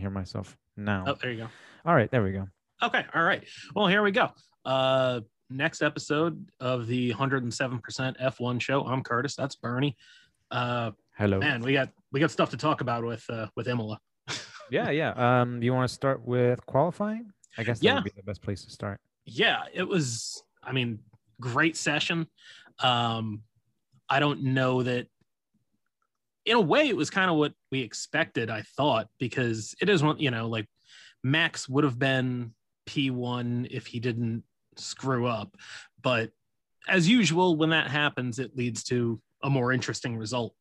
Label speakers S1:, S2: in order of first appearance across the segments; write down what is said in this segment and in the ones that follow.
S1: hear myself now.
S2: Oh, there you go.
S1: All right, there we go.
S2: Okay. All right. Well, here we go. Uh, next episode of the 107% F1 show. I'm Kurtis. That's Bernie. Uh,
S1: Hello.
S2: man, we got we got stuff to talk about with uh, with Imola.
S1: Yeah, yeah. Um, do you want to start with qualifying? I guess that
S2: Yeah.
S1: would be the best place to start.
S2: yeah it was i mean great session um i don't know that in a way it was kind of what we expected i thought because it is one you know like max would have been p1 if he didn't screw up but as usual when that happens it leads to a more interesting result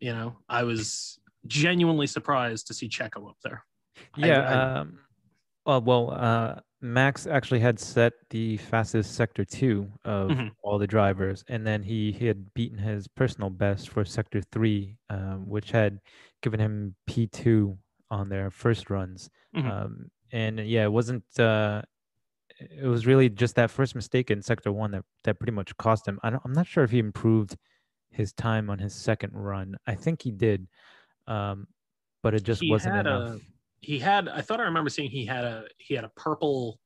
S2: you know i was genuinely surprised to see checo up there
S1: Yeah.
S2: I-
S1: um, oh, well, uh, Max actually had set the fastest sector two of
S2: Mhm.
S1: all the drivers, and then he, he had beaten his personal best for sector three, um, which had given him P2 on their first runs.
S2: Mhm.
S1: Um, and yeah, it wasn't. Uh, it was really just that first mistake in sector one that that pretty much cost him. I don't, I'm not sure if he improved his time on his second run. I think he did, um, but it just
S2: He
S1: wasn't enough.
S2: a he had i thought i remember seeing he had a he had a purple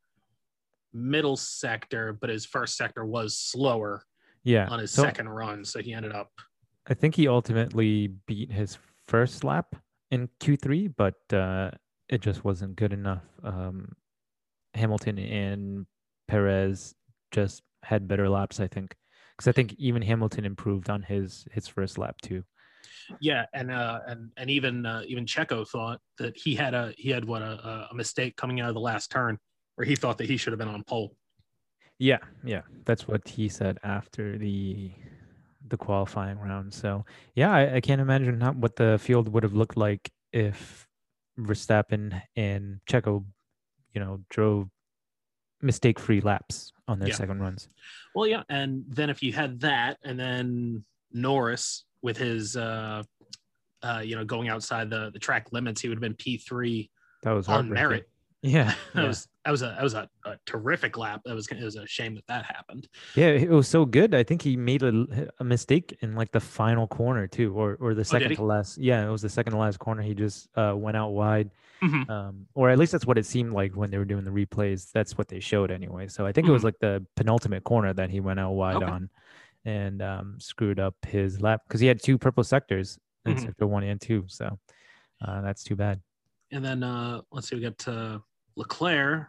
S2: middle sector but his first sector was slower
S1: yeah,
S2: on his
S1: so
S2: second run so he ended up
S1: I think he ultimately beat his first lap in Q3, but uh, it just wasn't good enough. Um, Hamilton and Perez just had better laps, I think, because I think even Hamilton improved on his his first lap too.
S2: Yeah and uh and and even uh, even checo thought that he had a he had what a, a mistake coming out of the last turn where he thought that he should have been on pole
S1: Yeah, yeah, that's what he said after the the qualifying round. So yeah, I, I can't imagine how, what the field would have looked like if Verstappen and Checo, you know, drove mistake-free laps on their
S2: Yeah.
S1: second runs.
S2: well yeah and then if you had that and then norris with his uh uh you know going outside the the track limits he would have been p3
S1: That was
S2: on merit
S1: Yeah,
S2: that
S1: yeah.
S2: was that was a that was a, a terrific lap. That was it was a shame that that happened.
S1: yeah, it was so good. I think he made a, a mistake in like the final corner too, or or the second
S2: Oh,
S1: to last. Yeah, it was the second to last corner. He just uh, went out wide.
S2: Mhm.
S1: um, or at least that's what it seemed like when they were doing the replays. That's what they showed anyway. So I think it was like the penultimate corner that he went out wide
S2: Mm-hmm. Okay.
S1: on and um, screwed up his lap because he had two purple sectors in
S2: Mhm.
S1: sector one and two. So uh, that's too bad.
S2: And then uh let's see, we got to Leclerc.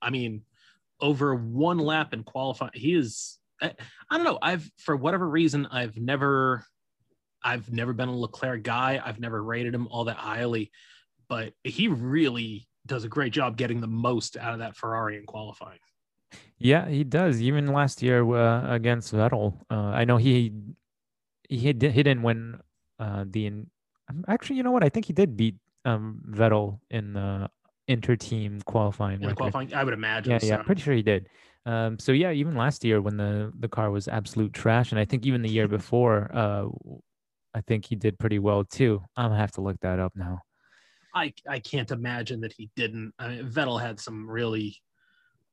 S2: I mean, over one lap in qualifying, he is. I, I don't know. I've for whatever reason, I've never, I've never been a Leclerc guy. I've never rated him all that highly, but he really does a great job getting the most out of that Ferrari in qualifying.
S1: Yeah, he does. Even last year uh, against Vettel, uh, I know he he had, he didn't win uh, the. in- um, Actually, you know what? I think he did beat um, Vettel in the inter-team qualifying.
S2: In qualifying, I would imagine.
S1: Yeah, yeah,
S2: so.
S1: I'm pretty sure he did. Um, so yeah, even last year when the the car was absolute trash, and I think even the year before, uh, I think he did pretty well too. I'm gonna have to look that up now.
S2: I I can't imagine that he didn't. I mean, Vettel had some really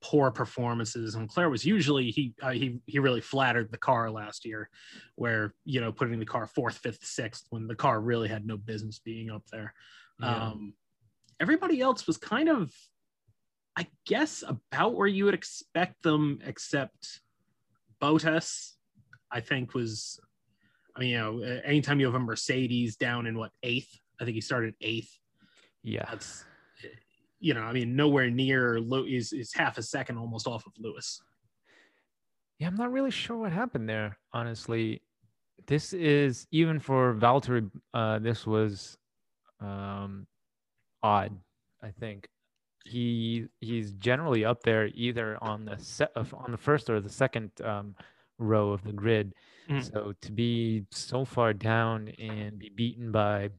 S2: poor performances, and Claire was usually he uh, he he really flattered the car last year, where you know putting the car fourth, fifth, sixth when the car really had no business being up there.
S1: Yeah.
S2: Um, everybody else was kind of, I guess, about where you would expect them, except Bottas. I think was, I mean, you know, anytime you have a Mercedes down in what eighth, I think he started eighth
S1: yeah,
S2: that's you know, I mean, nowhere near Lew is is half a second almost off of Lewis.
S1: yeah. I'm not really sure what happened there. Honestly, this is even for Valtteri. Uh, this was um, odd. I think he he's generally up there either on the set of on the first or the second um, row of the grid.
S2: Mhm.
S1: So to be so far down and be beaten by,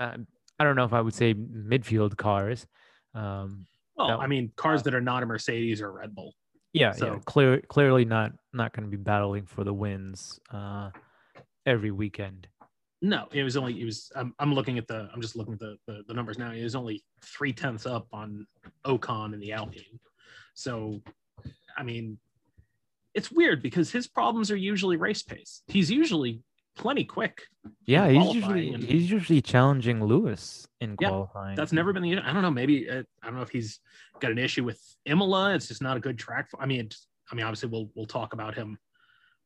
S1: uh, I don't know if I would say midfield cars. Um,
S2: Well,
S1: No.
S2: I mean, cars that are not a Mercedes or Red Bull.
S1: yeah, yeah,
S2: So-
S1: clear, clearly not not going to be battling for the wins uh, every weekend.
S2: No, it was only it was. I'm, I'm looking at the. I'm just looking at the, the the numbers now. It was only three tenths up on Ocon in the Alpine. So, I mean, it's weird because his problems are usually race pace. He's usually plenty quick.
S1: Yeah, he's usually
S2: and-
S1: he's usually challenging Lewis in
S2: Yeah,
S1: qualifying.
S2: That's never been the. I don't know. Maybe uh, I don't know if he's got an issue with Imola. It's just not a good track. For, I mean, I mean, obviously we'll we'll talk about him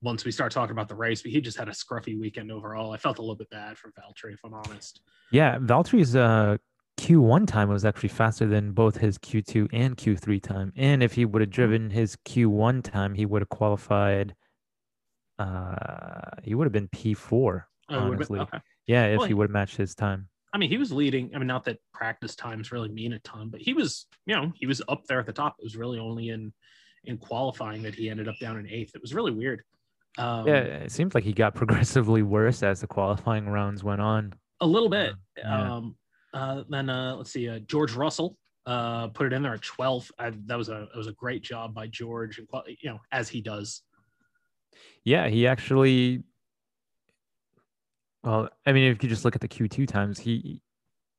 S2: once we start talking about the race. But he just had a scruffy weekend overall. I felt a little bit bad for Valtteri, if I'm honest.
S1: Yeah, Valtteri's uh, Q1 time was actually faster than both his Q2 and Q3 time. And if he would have driven his Q1 time, he would have qualified. Uh, he would have been P4.
S2: Oh,
S1: Honestly,
S2: been, okay.
S1: yeah, if
S2: Well,
S1: he would have matched his time.
S2: I mean, he was leading. I mean, not that practice times really mean a ton, but he was, you know, he was up there at the top. It was really only in in qualifying that he ended up down in eighth. It was really weird. Um,
S1: yeah, it seems like he got progressively worse as the qualifying rounds went on.
S2: a little bit.
S1: Yeah.
S2: Um, uh, then uh, let's see, uh, George Russell uh, put it in there at 12th. I, that was a that was a great job by George, and you know, as he does.
S1: Yeah, he actually. Well, I mean, if you just look at the Q2 times, he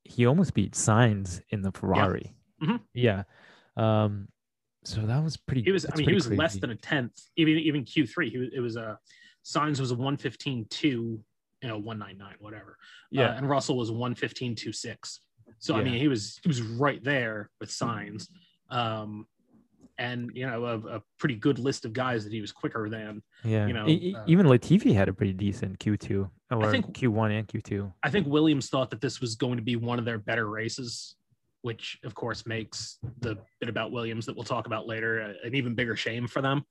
S1: he almost beat Sainz in the Ferrari.
S2: Mhm.
S1: Yeah. Um. So that was pretty.
S2: He was, I mean, he was less than a tenth. Even even Q3, he was, it was a Sainz was a one fifteen two, you know, 199, whatever.
S1: Yeah.
S2: Uh, and Russell was one fifteen two six. So I mean, he was he was right there with Sainz. Um, and you know, a, a pretty good list of guys that he was quicker than.
S1: yeah.
S2: you know,
S1: E-
S2: uh,
S1: even Latifi had a pretty decent Q2 or
S2: think-
S1: Q1 and Q2.
S2: I think Williams thought that this was going to be one of their better races, which of course makes the bit about Williams that we'll talk about later a- an even bigger shame for them.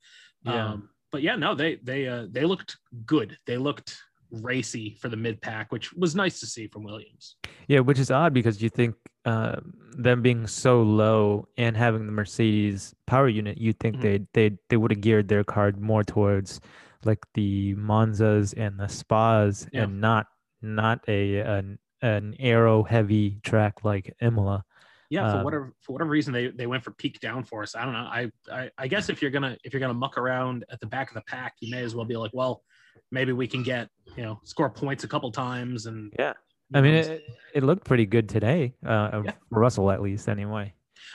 S1: Yeah.
S2: Um, but yeah, no, they they uh, they looked good. They looked racy for the mid pack, which was nice to see from Williams.
S1: Yeah, which is odd because you think uh, them being so low and having the Mercedes power unit, you'd think
S2: Mhm.
S1: they they they would have geared their card more towards like the Monzas and the Spas
S2: Yeah.
S1: and not not a an, an aero heavy track like Imola.
S2: Yeah, for
S1: Um,
S2: whatever for whatever reason they, they went for peak downforce. I don't know. I, I I guess if you're gonna if you're gonna muck around at the back of the pack, you may as well be like, well, maybe we can get you know score points a couple times and
S1: Yeah. I mean, it, it looked pretty good today, uh,
S2: Yeah.
S1: for Russell at least, anyway.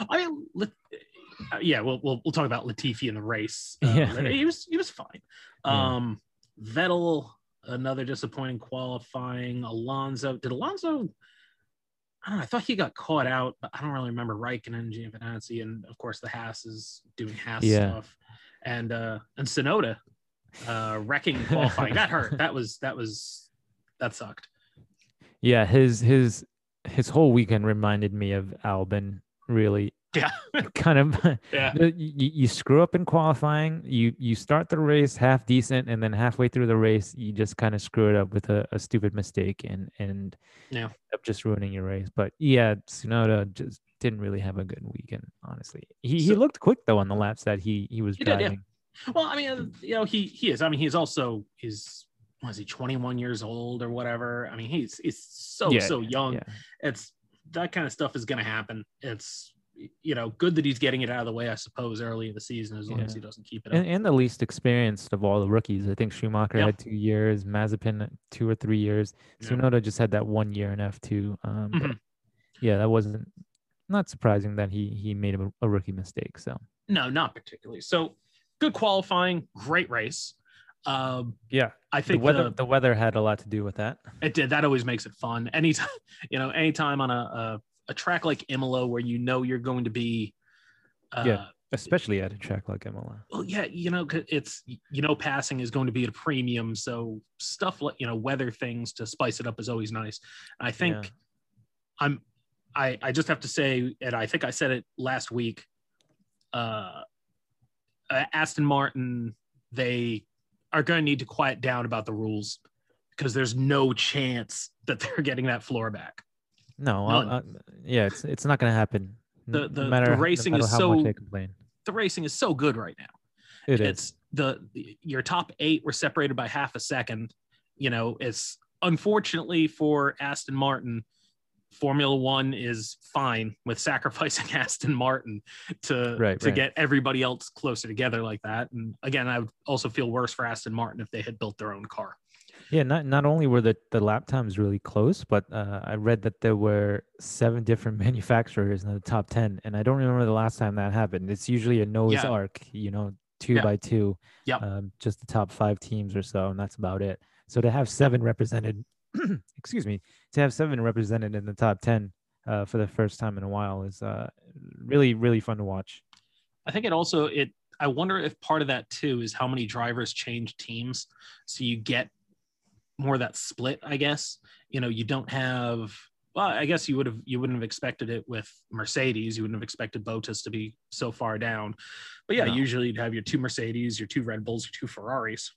S2: I mean, uh, yeah, we'll, we'll we'll talk about Latifi in the race. Uh,
S1: Yeah.
S2: he was he was fine.
S1: Yeah.
S2: Um, Vettel, another disappointing qualifying. Alonso, did Alonso? I don't know. I thought he got caught out, but I don't really remember Raikkonen, Giovinazzi, and of course the Haas is doing Haas
S1: Yeah.
S2: stuff, and uh and Tsunoda uh wrecking qualifying. that hurt. That was that was that sucked.
S1: Yeah, his his his whole weekend reminded me of Albon. Really,
S2: Yeah.
S1: kind of.
S2: Yeah.
S1: you, you screw up in qualifying. You you start the race half decent, and then halfway through the race, you just kind of screw it up with a, a stupid mistake, and and
S2: Yeah.
S1: end up just ruining your race. But yeah, Tsunoda just didn't really have a good weekend. Honestly, he he looked quick though on the laps that he he was
S2: He did, yeah.
S1: driving.
S2: Well, I mean, uh, you know, he he is. I mean, he's also he's was he 21 years old or whatever. I mean, he's he's so
S1: Yeah,
S2: so young.
S1: yeah.
S2: It's that kind of stuff is going to happen. It's you know good that he's getting it out of the way. I suppose early in the season, as long as he doesn't keep it up.
S1: And, and the least experienced of all the rookies. I think Schumacher
S2: Yep.
S1: had two years, Mazepin two or three years.
S2: Yeah.
S1: Tsunoda just had that one year in F two. Um,
S2: Mhm.
S1: yeah, that wasn't not surprising that he he made a, a rookie mistake. So
S2: No, not particularly. So good qualifying, great race. Um,
S1: yeah,
S2: I
S1: the
S2: think
S1: weather
S2: the-
S1: the weather had a lot to do with that.
S2: It did. That always makes it fun. Anytime, you know, anytime on a a, a track like Imola where you know you're going to be, uh,
S1: Yeah. Especially at a track like Imola.
S2: well, yeah, you know, it's you know, passing is going to be at a premium, so stuff like you know, weather things to spice it up is always nice. I think
S1: Yeah.
S2: I'm, I I just have to say, and I think I said it last week. Uh, uh, Aston Martin, they are going to need to quiet down about the rules because there's no chance that they're getting that floor back.
S1: No, uh, yeah, it's it's not gonna happen. n-
S2: The-
S1: no
S2: the- the
S1: matter, no
S2: racing
S1: matter
S2: is so-. The racing is so good right now.
S1: It is.
S2: it's the your top eight were separated by half a second. You know, it's unfortunately for Aston Martin, Formula One is fine with sacrificing Aston Martin to
S1: Right,
S2: to
S1: right.
S2: get everybody else closer together like that. And again, I would also feel worse for Aston Martin if they had built their own car.
S1: Yeah, not not only were the, the lap times really close, but uh, I read that there were seven different manufacturers in the top ten, and I don't remember the last time that happened. It's usually a Noah's
S2: Yeah.
S1: Ark, you know, two
S2: Yeah.
S1: by two,
S2: Yep.
S1: um, just the top five teams or so, and that's about it. So to have seven represented, excuse me, to have seven represented in the top ten uh, for the first time in a while is uh, really really fun to watch.
S2: I think it also it. I wonder if part of that too is how many drivers change teams, so you get more of that split. I guess you know you don't have. Well, I guess you would have you wouldn't have expected it with Mercedes. You wouldn't have expected Bottas to be so far down, but yeah,
S1: No.
S2: usually you'd have your two Mercedes, your two Red Bulls, your two Ferraris.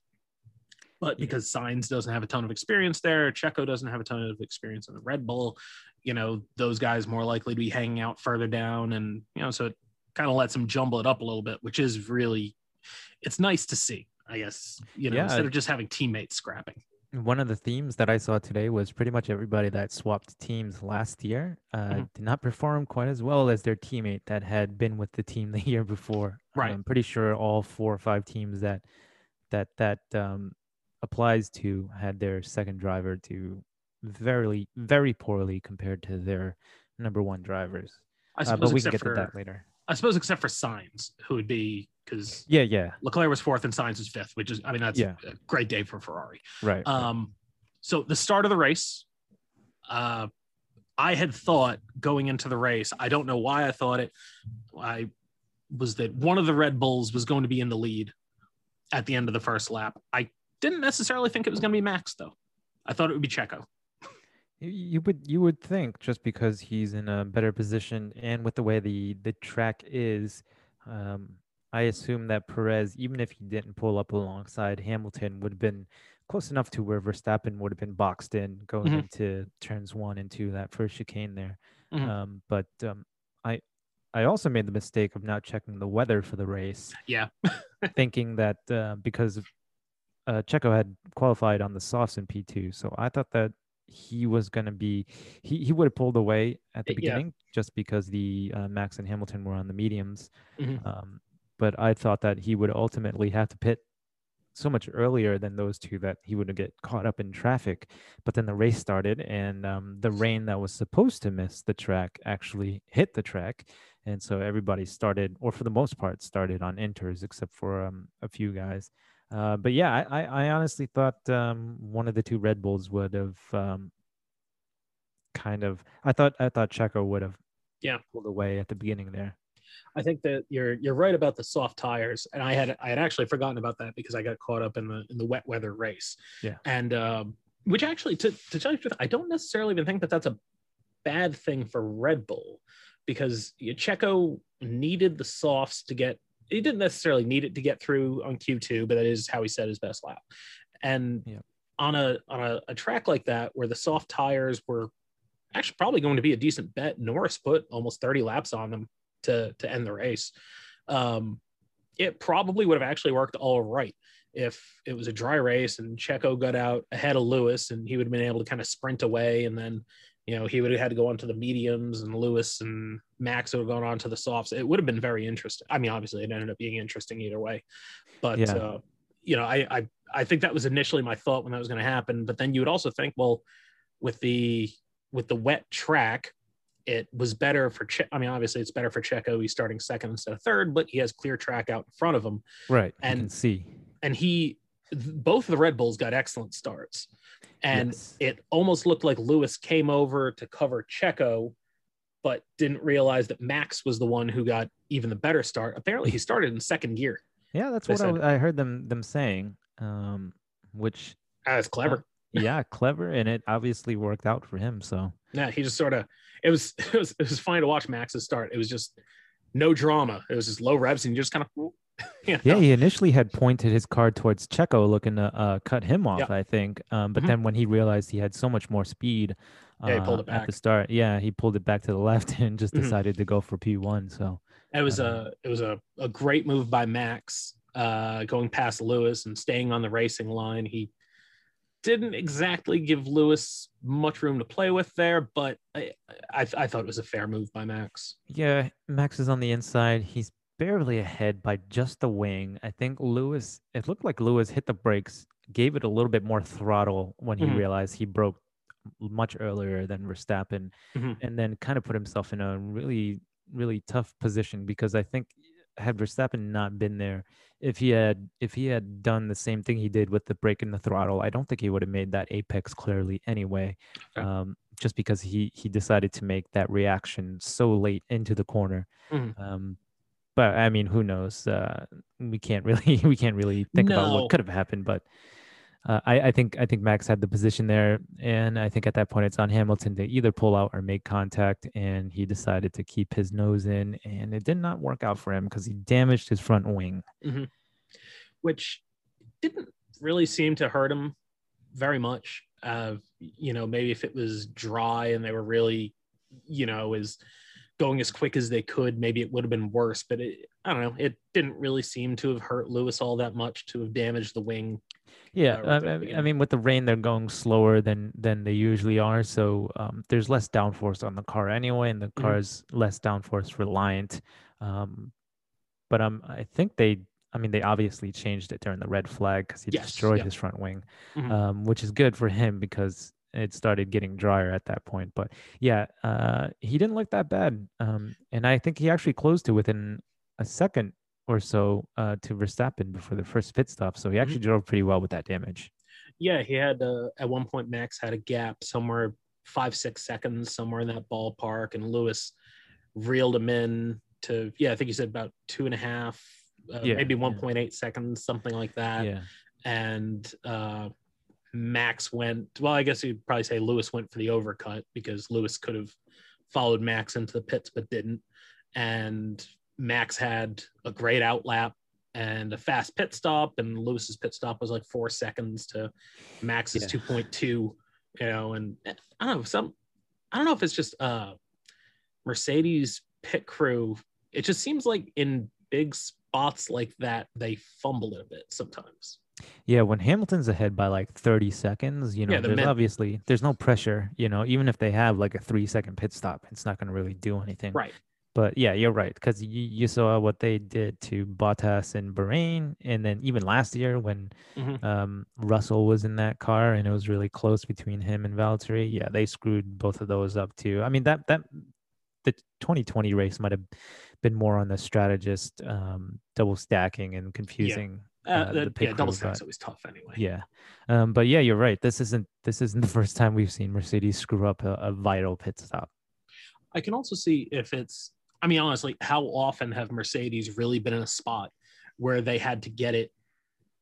S2: But because Sainz doesn't have a ton of experience there, Checo doesn't have a ton of experience in the Red Bull, you know, those guys more likely to be hanging out further down. And, you know, so it kind of lets them jumble it up a little bit, which is really, it's nice to see, I guess, you know,
S1: Yeah.
S2: instead of just having teammates scrapping.
S1: One of the themes that I saw today was pretty much everybody that swapped teams last year uh,
S2: Mhm.
S1: did not perform quite as well as their teammate that had been with the team the year before.
S2: Right.
S1: I'm pretty sure all four or five teams that that that um, applies to had their second driver to very very poorly compared to their number one drivers.
S2: I
S1: Uh,
S2: suppose,
S1: but we can
S2: except
S1: get
S2: for,
S1: to that later.
S2: I suppose, except for Sainz, who would be, because
S1: Yeah, yeah,
S2: Leclerc was fourth and Sainz was fifth, which is, I mean, that's
S1: Yeah.
S2: a great day for Ferrari.
S1: right. right.
S2: Um, so the start of the race, uh, I had thought going into the race, I don't know why I thought it. I was that one of the Red Bulls was going to be in the lead at the end of the first lap. I didn't necessarily think it was going to be Max though. I thought it would be Checo.
S1: You- would you would think just because he's in a better position and with the way the the track is, um, I assume that Perez, even if he didn't pull up alongside Hamilton, would have been close enough to where Verstappen would have been boxed in going
S2: Mhm.
S1: into turns one and two that first chicane there.
S2: Mhm.
S1: Um, but um, I I also made the mistake of not checking the weather for the race,
S2: Yeah.
S1: thinking that uh, because uh, Checo had qualified on the softs in P2, so I thought that he was going to be he, he would have pulled away at the
S2: Yeah.
S1: beginning just because the uh, Max and Hamilton were on the mediums.
S2: Mhm.
S1: Um, but I thought that he would ultimately have to pit so much earlier than those two that he wouldn't get caught up in traffic. But then the race started, and um, the rain that was supposed to miss the track actually hit the track, and so everybody started, or for the most part, started on inters, except for um, a few guys. Uh, but yeah, I, I, I honestly thought um, one of the two Red Bulls would have um, kind of. I thought I thought Checo would have
S2: Yeah.
S1: pulled away at the beginning there.
S2: I think that you're you're right about the soft tires, and I had I had actually forgotten about that because I got caught up in the in the wet weather race.
S1: Yeah.
S2: and um, which actually, to to tell you the truth, I don't necessarily even think that that's a bad thing for Red Bull because Checo needed the softs to get. He didn't necessarily need it to get through on Q two, but that is how he set his best lap. And
S1: Yeah.
S2: on a on a, a track like that where the soft tires were actually probably going to be a decent bet, Norris put almost 30 laps on them to to end the race. Um, it probably would have actually worked all right if it was a dry race and Checo got out ahead of Lewis and he would have been able to kind of sprint away and then you know he would have had to go onto the mediums and Lewis and Max would have gone on to the softs. It would have been very interesting. I mean, obviously it ended up being interesting either way, but
S1: Yeah.
S2: uh, you know, I, I I think that was initially my thought when that was going to happen. But then you would also think, well, with the with the wet track, it was better for che- I mean, obviously it's better for Checo. He's starting second instead of third, but he has clear track out in front of him.
S1: Right,
S2: And-
S1: can see.
S2: And he both of the Red Bulls got excellent starts. And
S1: Yes.
S2: it almost looked like Lewis came over to cover Checo, but didn't realize that Max was the one who got even the better start. Apparently he started in second gear.
S1: Yeah, that's what I, I heard them them saying. Um, which
S2: That's clever.
S1: yeah, clever, and it obviously worked out for him. So
S2: Yeah, he just sort of it was it was it was fine to watch Max's start. It was just no drama. It was just low revs and you just kind of you know?
S1: yeah, he initially had pointed his card towards Checo, looking to uh, cut him off.
S2: Yeah.
S1: I think, um, but
S2: Mhm.
S1: then when he realized he had so much more speed,
S2: Yeah, he pulled
S1: uh,
S2: it
S1: at the start. Yeah, he pulled it back to the left and just
S2: Mhm.
S1: decided to go for P one. So
S2: It was
S1: Uh,
S2: a it was a, a great move by Max, uh, going past Lewis and staying on the racing line. He didn't exactly give Lewis much room to play with there, but I, I I thought it was a fair move by Max.
S1: yeah, Max is on the inside. He's barely ahead by just the wing. I think Lewis. It looked like Lewis hit the brakes, gave it a little bit more throttle when he
S2: Mhm.
S1: realized he broke much earlier than Verstappen,
S2: Mhm.
S1: and then kind of put himself in a really really tough position because I think had Verstappen not been there, if he had if he had done the same thing he did with the brake and the throttle, I don't think he would have made that apex clearly anyway.
S2: Okay.
S1: Um, just because he he decided to make that reaction so late into the corner.
S2: Mhm.
S1: Um, but I mean, who knows? Uh, we can't really we can't really think about what could have happened. But uh, I, I think I think Max had the position there, and I think at that point it's on Hamilton to either pull out or make contact, and he decided to keep his nose in, and it did not work out for him because he damaged his front wing.
S2: which didn't really seem to hurt him very much. Uh, you know, maybe if it was dry and they were really, you know, as going as quick as they could, maybe it would have been worse. But it, I don't know. It didn't really seem to have hurt Lewis all that much to have damaged the wing.
S1: Yeah,
S2: uh,
S1: I- I,
S2: the
S1: I mean, with the rain, they're going slower than than they usually are, so um, there's less downforce on the car anyway, and the car's less downforce reliant. Um, but um, I think they, I mean, they obviously changed it during the red flag because he
S2: Yes,
S1: destroyed
S2: yep.
S1: his front wing,
S2: Mhm.
S1: um, which is good for him because it started getting drier at that point. But yeah, uh, he didn't look that bad, um, and I think he actually closed to within a second or so uh, to Verstappen before the first pit stop. So he
S2: Mm-hmm.
S1: actually drove pretty well with that damage.
S2: Yeah, he had uh, at one point Max had a gap somewhere five six seconds somewhere in that ballpark, and Lewis reeled him in to yeah, I think he said about two and a half, uh,
S1: Yeah,
S2: maybe
S1: yeah.
S2: one point eight seconds, something like that.
S1: yeah.
S2: and uh, Max went. Well, I guess you'd probably say Lewis went for the overcut because Lewis could have followed Max into the pits but didn't. And Max had a great outlap and a fast pit stop, and Lewis's pit stop was like four seconds to Max's
S1: Yeah.
S2: two point two. You know, and eh, I don't know some. I don't know if it's just uh, Mercedes pit crew. It just seems like in big spots like that they fumble it a bit sometimes.
S1: Yeah, when Hamilton's ahead by like 30 seconds, you know,
S2: Yeah, the
S1: there's
S2: min-
S1: obviously there's no pressure, you know, even if they have like a 3 second pit stop, it's not going to really do anything.
S2: Right.
S1: But yeah, you're right cuz you, you saw what they did to Bottas and Bahrain and then even last year when
S2: Mhm.
S1: um, Russell was in that car and it was really close between him and Valtteri, yeah, they screwed both of those up too. I mean that that the 2020 race might have been more on the strategist um, double stacking and confusing
S2: Uh,
S1: uh,
S2: the-
S1: the
S2: yeah, double stack's always tough anyway.
S1: Yeah, um, but yeah, you're right. This isn't this isn't the first time we've seen Mercedes screw up a, a vital pit stop.
S2: I can also see if it's. I mean, honestly, how often have Mercedes really been in a spot where they had to get it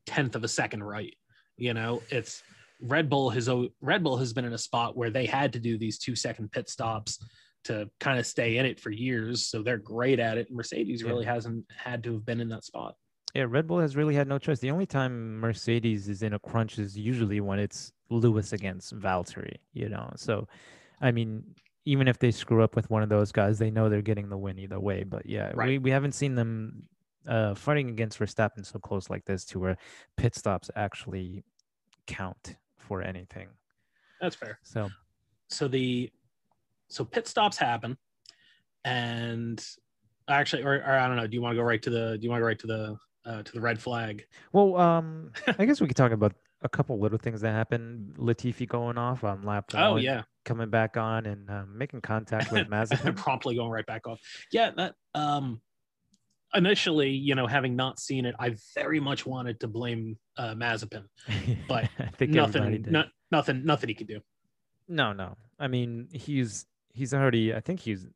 S2: tenth of a second right? You know, it's Red Bull has Red Bull has been in a spot where they had to do these two second pit stops to kind of stay in it for years, so they're great at it. Mercedes
S1: Yeah.
S2: really hasn't had to have been in that spot.
S1: Yeah, Red Bull has really had no choice. The only time Mercedes is in a crunch is usually when it's Lewis against Valtteri. You know, so I mean, even if they screw up with one of those guys, they know they're getting the win either way. But yeah,
S2: Right.
S1: we, we haven't seen them uh, fighting against Verstappen so close like this to where pit stops actually count for anything.
S2: That's fair.
S1: So
S2: so the so pit stops happen and actually or, or i don't know do you want to go right to the do you want to go right to the uh, to the red flag
S1: Well, um, I guess we could talk about a couple little things that happened. Latifi going off on lap
S2: Oh yeah
S1: coming back on and um, making contact with Mazepin.
S2: promptly going right back off yeah that um initially you know having not seen it i very much wanted to blame uh mazepin But
S1: I think
S2: nothing no, nothing nothing he could do
S1: No, no. I mean, he's he's already. I think he's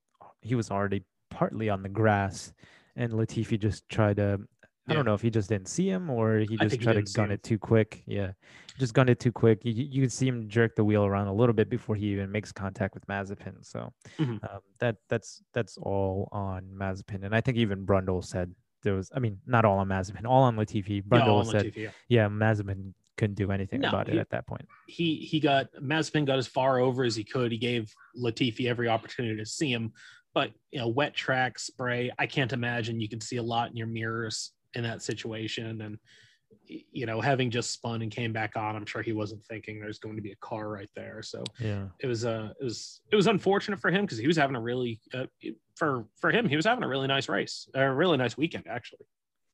S1: he was already partly on the grass, and Latifi just tried to. I
S2: Yeah.
S1: don't know if he just didn't see him or he just
S2: think he
S1: tried to gun it too quick. Yeah, just gunned it too quick. You, you could see him jerk the wheel around a little bit before he even makes contact with Mazepin. So
S2: Mhm.
S1: um, that that's that's all on Mazepin, and I think even Brundle said there was. I mean, not all on Mazepin, all on Latifi.
S2: Yeah,
S1: Brundle
S2: on
S1: said,
S2: Latifi, yeah.
S1: yeah, Mazepin couldn't do anything
S2: No,
S1: about
S2: he-
S1: it at that point.
S2: he he got Mazepin got as far over as he could. He gave Latifi every opportunity to see him, but you know, wet track spray. I can't imagine you can see a lot in your mirrors in that situation. And you know, having just spun and came back on, I'm sure he wasn't thinking there's going to be a car right there. So
S1: Yeah.
S2: it was uh it was it was unfortunate for him because he was having a really uh, for for him he was having a really nice race, a really nice weekend actually.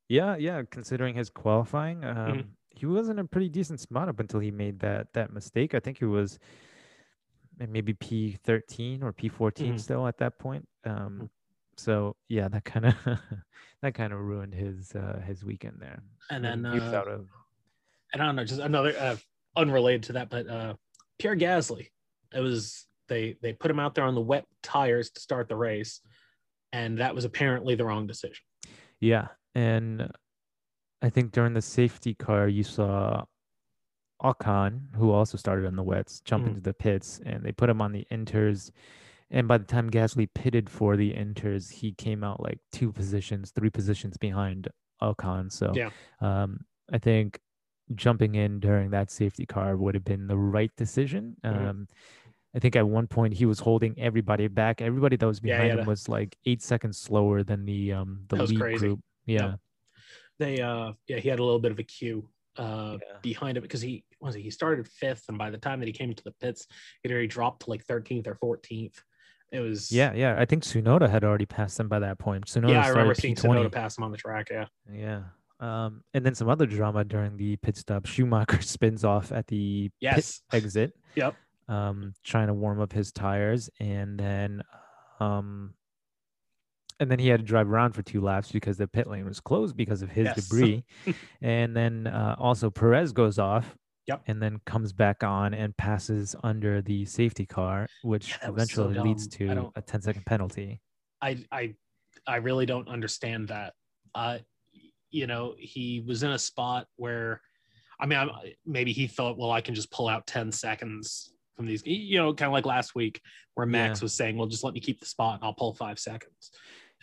S1: Yeah, yeah. Considering his qualifying, um,
S2: Mm-hmm.
S1: he was in a pretty decent spot up until he made that that mistake. I think he was may- maybe P thirteen or P 14
S2: Mhm.
S1: still at that point. Um, so yeah, that kind of that kind of ruined his uh, his weekend there.
S2: And then
S1: he was
S2: uh,
S1: out of
S2: and I don't know, just another uh, unrelated to that, but uh, Pierre Gasly, it was they they put him out there on the wet tires to start the race, and that was apparently the wrong decision.
S1: yeah, and I think during the safety car you saw Ocon, who also started on the wets, jump
S2: Mhm.
S1: into the pits, and they put him on the inters. And by the time Gasly pitted for the inters, he came out like two positions, three positions behind Ocon. So
S2: Yeah.
S1: um, I think jumping in during that safety car would have been the right decision.
S2: Mhm.
S1: Um, I think at one point he was holding everybody back. Everybody that was behind
S2: had
S1: him
S2: a-
S1: was like eight seconds slower than the um the
S2: That was
S1: lead
S2: crazy.
S1: group. Yeah.
S2: They uh yeah, he had a little bit of a queue uh
S1: Yeah.
S2: behind him because he was he started fifth, and by the time that he came into the pits, he'd already dropped to like 13th or 14th. It was
S1: Yeah, yeah. I think Tsunoda had already passed him by that point. Tsunoda
S2: yeah. I remember seeing
S1: P20.
S2: Tsunoda pass him on the track. Yeah,
S1: Yeah. Um, and then some other drama during the pit stop. Schumacher spins off at the pit
S2: yes,
S1: exit,
S2: yep.
S1: um, trying to warm up his tires, and then, um, and then he had to drive around for two laps because the pit lane was closed because of his
S2: Yes.
S1: debris. and then uh, also Perez goes off.
S2: Yep.
S1: And then comes back on and passes under the safety car, which
S2: Yeah, was so
S1: eventually leads to a 10 second penalty.
S2: I I I really don't understand that. Uh, you know, he was in a spot where, I mean, I'm, maybe he thought, well, I can just pull out ten seconds from these. You know, kind of like last week where Max
S1: Yeah.
S2: was saying, well, just let me keep the spot and I'll pull five seconds.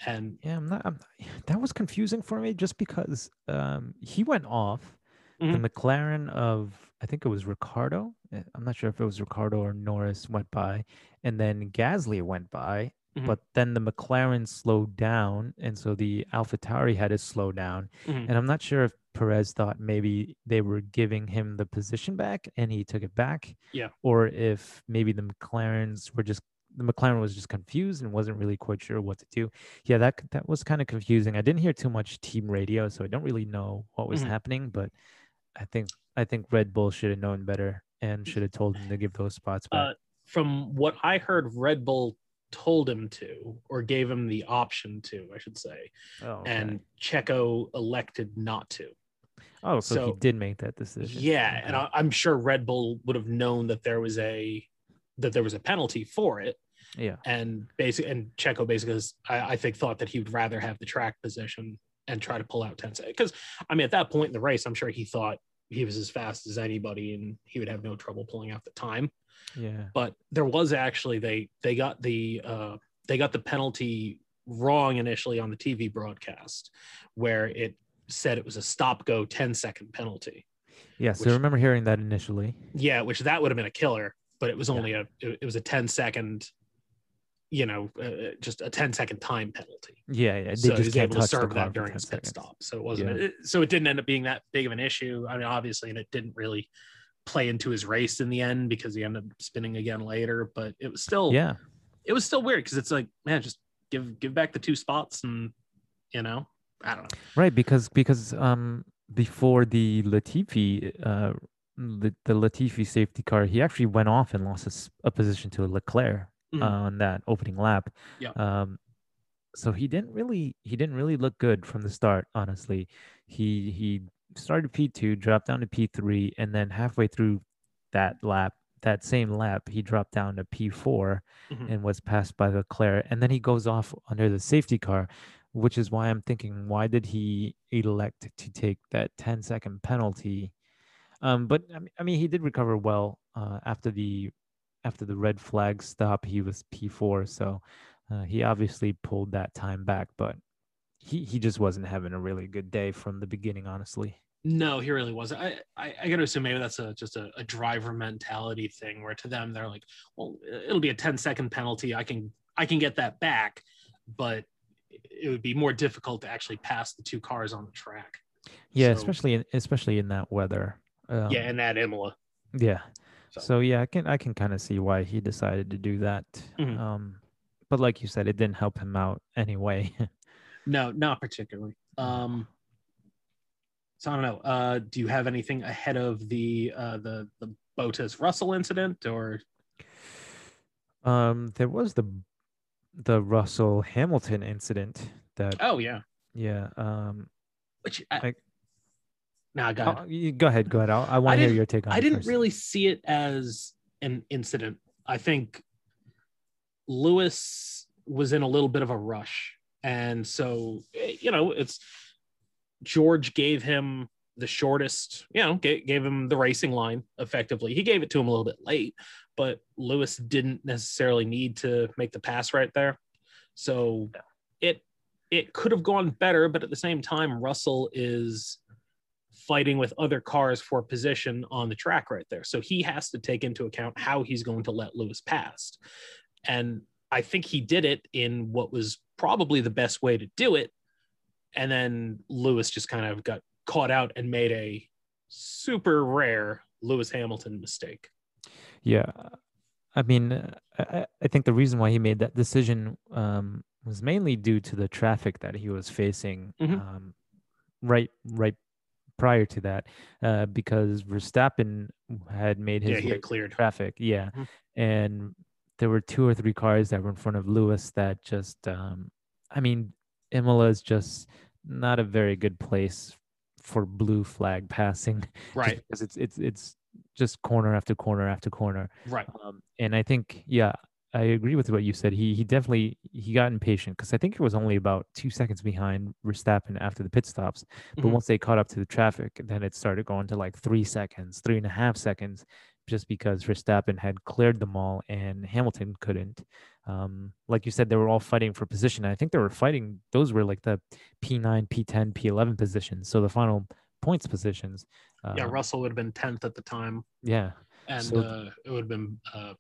S2: And
S1: Yeah, I'm not. I'm, that was confusing for me just because um, he went off.
S2: Mhm.
S1: The McLaren of I think it was Ricciardo. eh, I'm not sure if it was Ricciardo or Norris went by, and then Gasly went by.
S2: Mhm.
S1: But then the McLaren slowed down, and so the AlphaTauri had to slow down.
S2: Mhm.
S1: And I'm not sure if Perez thought maybe they were giving him the position back, and he took it back.
S2: Yeah.
S1: Or if maybe the McLarens were just the McLaren was just confused and wasn't really quite sure what to do yeah that that was kind of confusing i didn't hear too much team radio so i don't really know what was
S2: Mhm.
S1: happening but i think i think red bull should have known better and should have told him to give those spots back
S2: uh, from what I heard, Red Bull told him to, or gave him the option to, I should say,
S1: oh, okay.
S2: and Checo elected not to.
S1: oh so, he did make that decision
S2: Yeah, and
S1: Okay.
S2: I, I'm sure Red Bull would have known that there was a that there was a penalty for it,
S1: yeah
S2: and basic and Checo basically, is- I, I think, thought that he would rather have the track position and try to pull out 10 seconds. Because I mean, at that point in the race, I'm sure he thought he was as fast as anybody and he would have no trouble pulling out the time.
S1: yeah
S2: But there was actually they they got the uh, they got the penalty wrong initially on the TV broadcast, where it said it was a stop go 10 second penalty.
S1: yeah so
S2: which-
S1: i remember hearing that initially
S2: Yeah, which that would have been a killer, but it was
S1: Yeah.
S2: only a it, it was a 10 second, you know, uh, just a 10 second time penalty.
S1: yeah yeah they
S2: so he
S1: just
S2: was
S1: can't
S2: able to serve that during his pit
S1: seconds.
S2: stop. So it wasn't
S1: Yeah.
S2: it, so it didn't end up being that big of an issue. I mean, obviously, and it didn't really play into his race in the end because he ended up spinning again later. But it was still
S1: yeah
S2: it was still weird because it's like, man, just give give back the two spots and you know, I don't know.
S1: Right, because because um before the Latifi uh the, the Latifi safety car, he actually went off and lost a, s- a position to Leclerc
S2: Mhm.
S1: on that opening lap.
S2: Yeah.
S1: Um, so he didn't really he didn't really look good from the start. Honestly, he he started P two, dropped down to P three, and then halfway through that lap, that same lap, he dropped down to P 4
S2: Mhm.
S1: and was passed by Leclerc, and then he goes off under the safety car, which is why I'm thinking, why did he elect to take that 10 second penalty? Um, but I mean, I mean, he did recover well uh, after the after the red flag stop. He was P4, so uh, he obviously pulled that time back, but he he just wasn't having a really good day from the beginning, honestly.
S2: No, he really wasn't. I, I, I got to assume maybe that's a just a, a driver mentality thing where to them they're like, well, it'll be a 10 second penalty. I can I can get that back, but it would be more difficult to actually pass the two cars on the track.
S1: Yeah,
S2: So-
S1: especially in, especially in that weather. Um,
S2: yeah, and that Imola.
S1: Yeah.
S2: So,
S1: So yeah, I can I can kind of see why he decided to do that.
S2: Mhm.
S1: Um, but like you said, it didn't help him out anyway.
S2: no, not particularly. Um, so I don't know. Uh, do you have anything ahead of the uh, the the Bottas Russell incident or
S1: um, there was the the Russell Hamilton incident. That
S2: Oh yeah.
S1: yeah. Um,
S2: Which I,
S1: I-
S2: nah, go ahead.
S1: I'll- you- go ahead. Go ahead. I'll, I want to hear your take on.
S2: I
S1: it I
S2: didn't
S1: first.
S2: really see it as an incident. I think Lewis was in a little bit of a rush. And so, eh, you know, it's George gave him the shortest, you know, gave, gave him the racing line effectively. He gave it to him a little bit late, but Lewis didn't necessarily need to make the pass right there. So it it could have gone better, but at the same time, Russell is fighting with other cars for position on the track right there. So he has to take into account how he's going to let Lewis pass. And I think he did it in what was probably the best way to do it. And then Lewis just kind of got caught out and made a super rare Lewis Hamilton mistake.
S1: Yeah, I mean, I, I- think the reason why he made that decision um, was mainly due to the traffic that he was facing.
S2: Mhm.
S1: Um, right, right prior to that, uh, because Verstappen had made his
S2: yeah, cleared.
S1: traffic. Yeah,
S2: Mhm.
S1: and there were two or three cars that were in front of Lewis that just, um, I mean, Imola is just not a very good place for blue flag passing.
S2: Right,
S1: because it's it's it's just corner after corner after corner.
S2: right.
S1: Um, and I think, yeah, I agree with what you said. He he definitely he got impatient because I think it was only about two seconds behind Verstappen after the pit stops. But
S2: Mhm.
S1: once they caught up to the traffic, then it started going to like three seconds, three and a half seconds, just because Verstappen had cleared them all and Hamilton couldn't. Um, like you said, they were all fighting for position. I think they were fighting; those were like the P9, P10, P11 positions. So the final points positions.
S2: yeah,
S1: um,
S2: Russell would have been 10th at the time,
S1: Yeah,
S2: and
S1: So-
S2: uh, it would have been uh,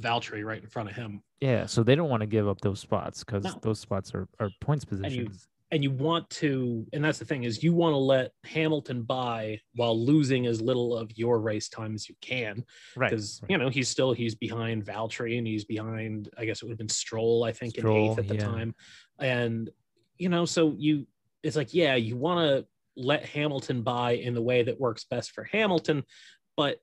S2: Valtteri right in front of him.
S1: Yeah, so they don't want to give up those spots because
S2: No.
S1: those spots are, are points positions.
S2: and you want to and that's the thing is you want to let hamilton by while losing as little of your race time as you can
S1: right.
S2: because
S1: right.
S2: you know he's still he's behind valtteri and he's behind i guess it would have been stroll i think in eighth at the
S1: yeah.
S2: time and you know so you it's like yeah you want to let hamilton by in the way that works best for hamilton but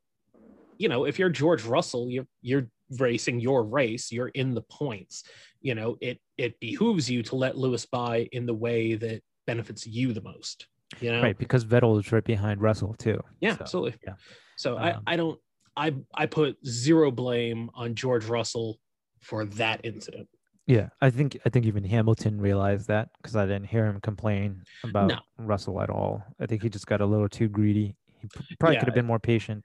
S2: you know if you're george russell you're you're racing your race you're in the points you know it it behooves you to let lewis by in the way that benefits you the most you know
S1: Right, because Vettel is right behind Russell too.
S2: yeah
S1: so,
S2: absolutely
S1: yeah.
S2: so
S1: Um,
S2: i i don't i i put zero blame on george russell for that incident
S1: Yeah, I think I think even Hamilton realized that because I didn't hear him complain about
S2: No.
S1: Russell at all. I think he just got a little too greedy. He probably
S2: Yeah.
S1: could have been more patient,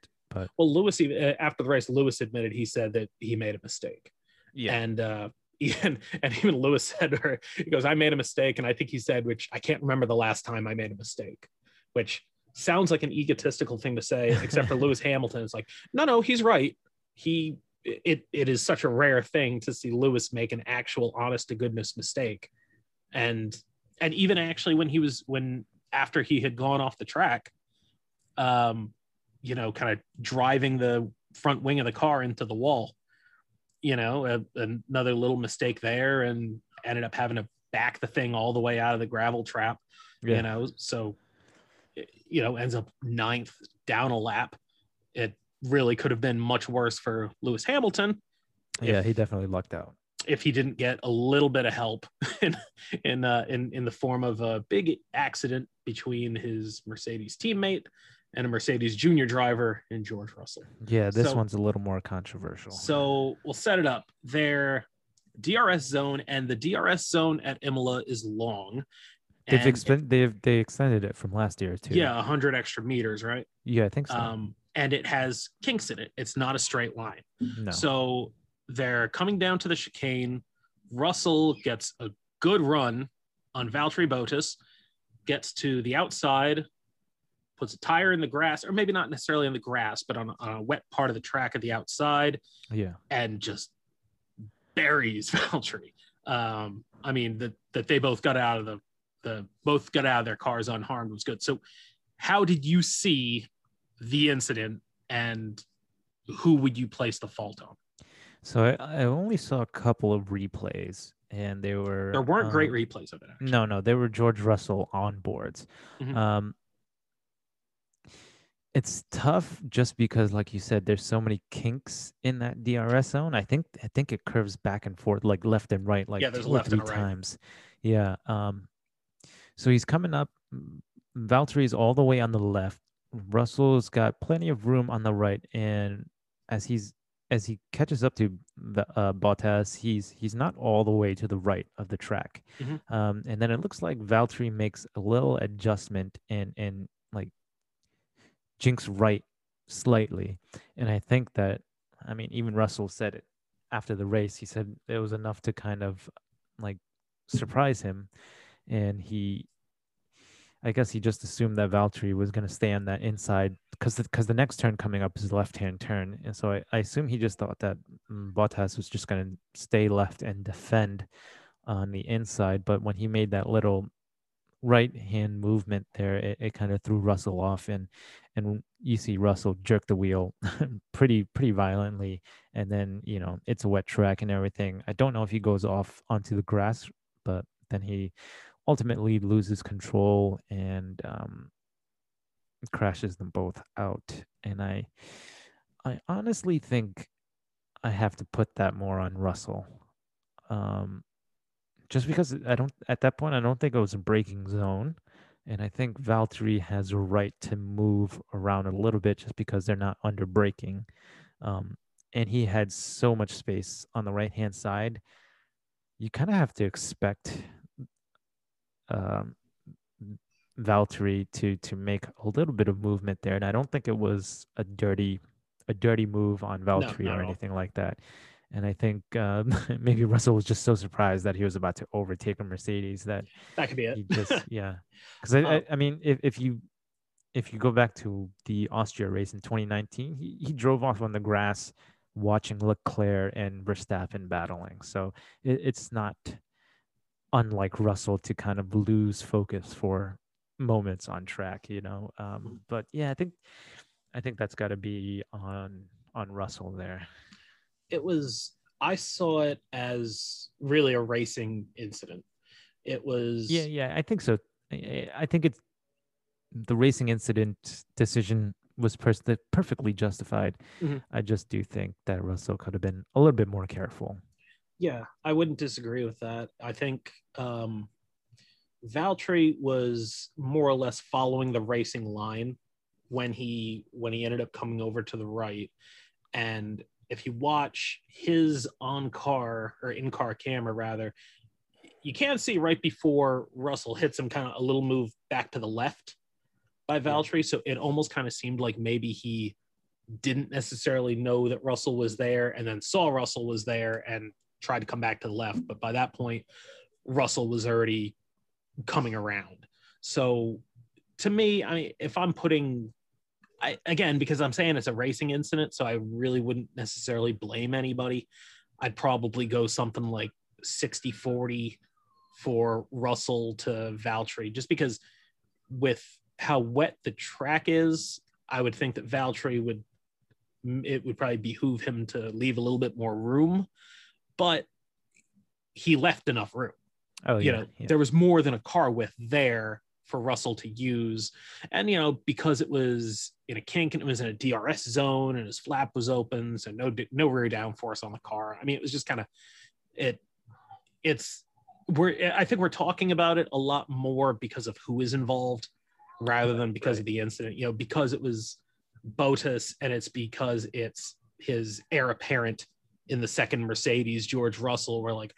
S2: well lewis even uh, after the race lewis admitted he said that he made a mistake.
S1: Yeah,
S2: and uh even and even lewis said to her he goes i made a mistake. And i think he said which i can't remember the last time i made a mistake which sounds like an egotistical thing to say except for lewis hamilton. It's like no no he's right. He it it is such a rare thing to see lewis make an actual honest to goodness mistake. And and even actually when he was when after he had gone off the track um you know kind of driving the front wing of the car into the wall you know a, another little mistake there and ended up having to back the thing all the way out of the gravel trap
S1: yeah.
S2: you know so you know ends up ninth down a lap it really could have been much worse for lewis hamilton
S1: yeah,
S2: if-
S1: he definitely lucked out.
S2: if he didn't get a little bit of help in in uh, in in the form of a big accident between his Mercedes teammate and a Mercedes junior driver in George Russell.
S1: Yeah, this
S2: So-
S1: one's a little more controversial.
S2: So we'll set it up. Their DRS zone and the DRS zone at Imola is long.
S1: they've they've they extended it from last year too.
S2: yeah, 100 extra meters, right?
S1: yeah, I think so.
S2: Um, and it has kinks in it. It's not a straight line.
S1: no,
S2: So they're coming down to the chicane. Russell gets a good run on Valtteri Bottas, gets to the outside, puts a tire in the grass, or maybe not necessarily in the grass, but on, on a wet part of the track at the outside,
S1: yeah,
S2: and just buries Valtteri. Um, I mean, that that they both got out of the the both got out of their cars unharmed was good. So, how did you see the incident, and who would you place the fault on?
S1: so I, I only saw a couple of replays, and they were
S2: There weren't great
S1: um,
S2: replays of it. Actually.
S1: No, no, they were George Russell on boards.
S2: Mhm.
S1: Um, it's tough just because like you said there's so many kinks in that DRS zone. I think I think it curves back and forth like left and right like
S2: Yeah, there's left
S1: three
S2: and right.
S1: times. Yeah, um so he's coming up Valtteri's all the way on the left. Russell's got plenty of room on the right and as he's as he catches up to the uh, Bottas, he's he's not all the way to the right of the track,
S2: Mhm.
S1: um, and then it looks like Valtteri makes a little adjustment and and jinks right slightly, and I think that I mean even Russell said it after the race. He said it was enough to kind of like surprise him, and he I guess he just assumed that Valtteri was going to stay on that inside because because the, next turn coming up is left hand turn, and so I, I assume he just thought that mm, Bottas was just going to stay left and defend on the inside. But when he made that little right hand movement there, it, it kind of threw Russell off, and and you see Russell jerk the wheel pretty pretty violently, and then you know it's a wet track and everything. I don't know if he goes off onto the grass, but then he ultimately loses control and um, crashes them both out. And I, I honestly think I have to put that more on Russell. Um, just because I don't at that point I don't think it was a braking zone, and I think Valtteri has a right to move around a little bit just because they're not under braking. Um, and he had so much space on the right hand side. You kind of have to expect um, Valtteri to to make a little bit of movement there, and I don't think it was a dirty a dirty move on Valtteri
S2: not
S1: or
S2: all.
S1: anything like that. And I think um, maybe Russell was just so surprised that he was about to overtake a Mercedes that
S2: That could be it.
S1: he just yeah. Because I, I
S2: Um,
S1: I mean if if you if you go back to the Austria race in 2019, he, he drove off on the grass watching Leclerc and Verstappen battling. So it, it's not unlike Russell to kind of lose focus for moments on track, you know. Um, but yeah, I think I think that's got to be on on Russell there.
S2: It was I saw it as really a racing incident. It was
S1: Yeah, yeah, I think so. I think it's the racing incident decision was pers- perfectly justified.
S2: Mhm.
S1: I just do think that Russell could have been a little bit more careful.
S2: Yeah, I wouldn't disagree with that. I think um, Valtteri was more or less following the racing line when he when he ended up coming over to the right. And if you watch his on car or in car camera rather, you can see right before Russell hits him kind of a little move back to the left by Valtteri. So it almost kind of seemed like maybe he didn't necessarily know that Russell was there and then saw Russell was there and tried to come back to the left. But by that point, Russell was already coming around. So to me, I mean, if I'm putting, I again because I'm saying it's a racing incident, so I really wouldn't necessarily blame anybody. I'd probably go something like 60 40 for Russell to Valtteri, just because with how wet the track is, I would think that Valtteri would it would probably behoove him to leave a little bit more room, but he left enough room
S1: Oh
S2: you
S1: yeah,
S2: know
S1: yeah.
S2: there was more than a car width there for Russell to use. And you know because it was in a kink and it was in a DRS zone and his flap was open so no no rear downforce on the car. I mean it was just kind of it it's we're I think we're talking about it a lot more because of who is involved rather than because of the incident. You know because it was Bottas and it's because it's his heir apparent in the second Mercedes George Russell where like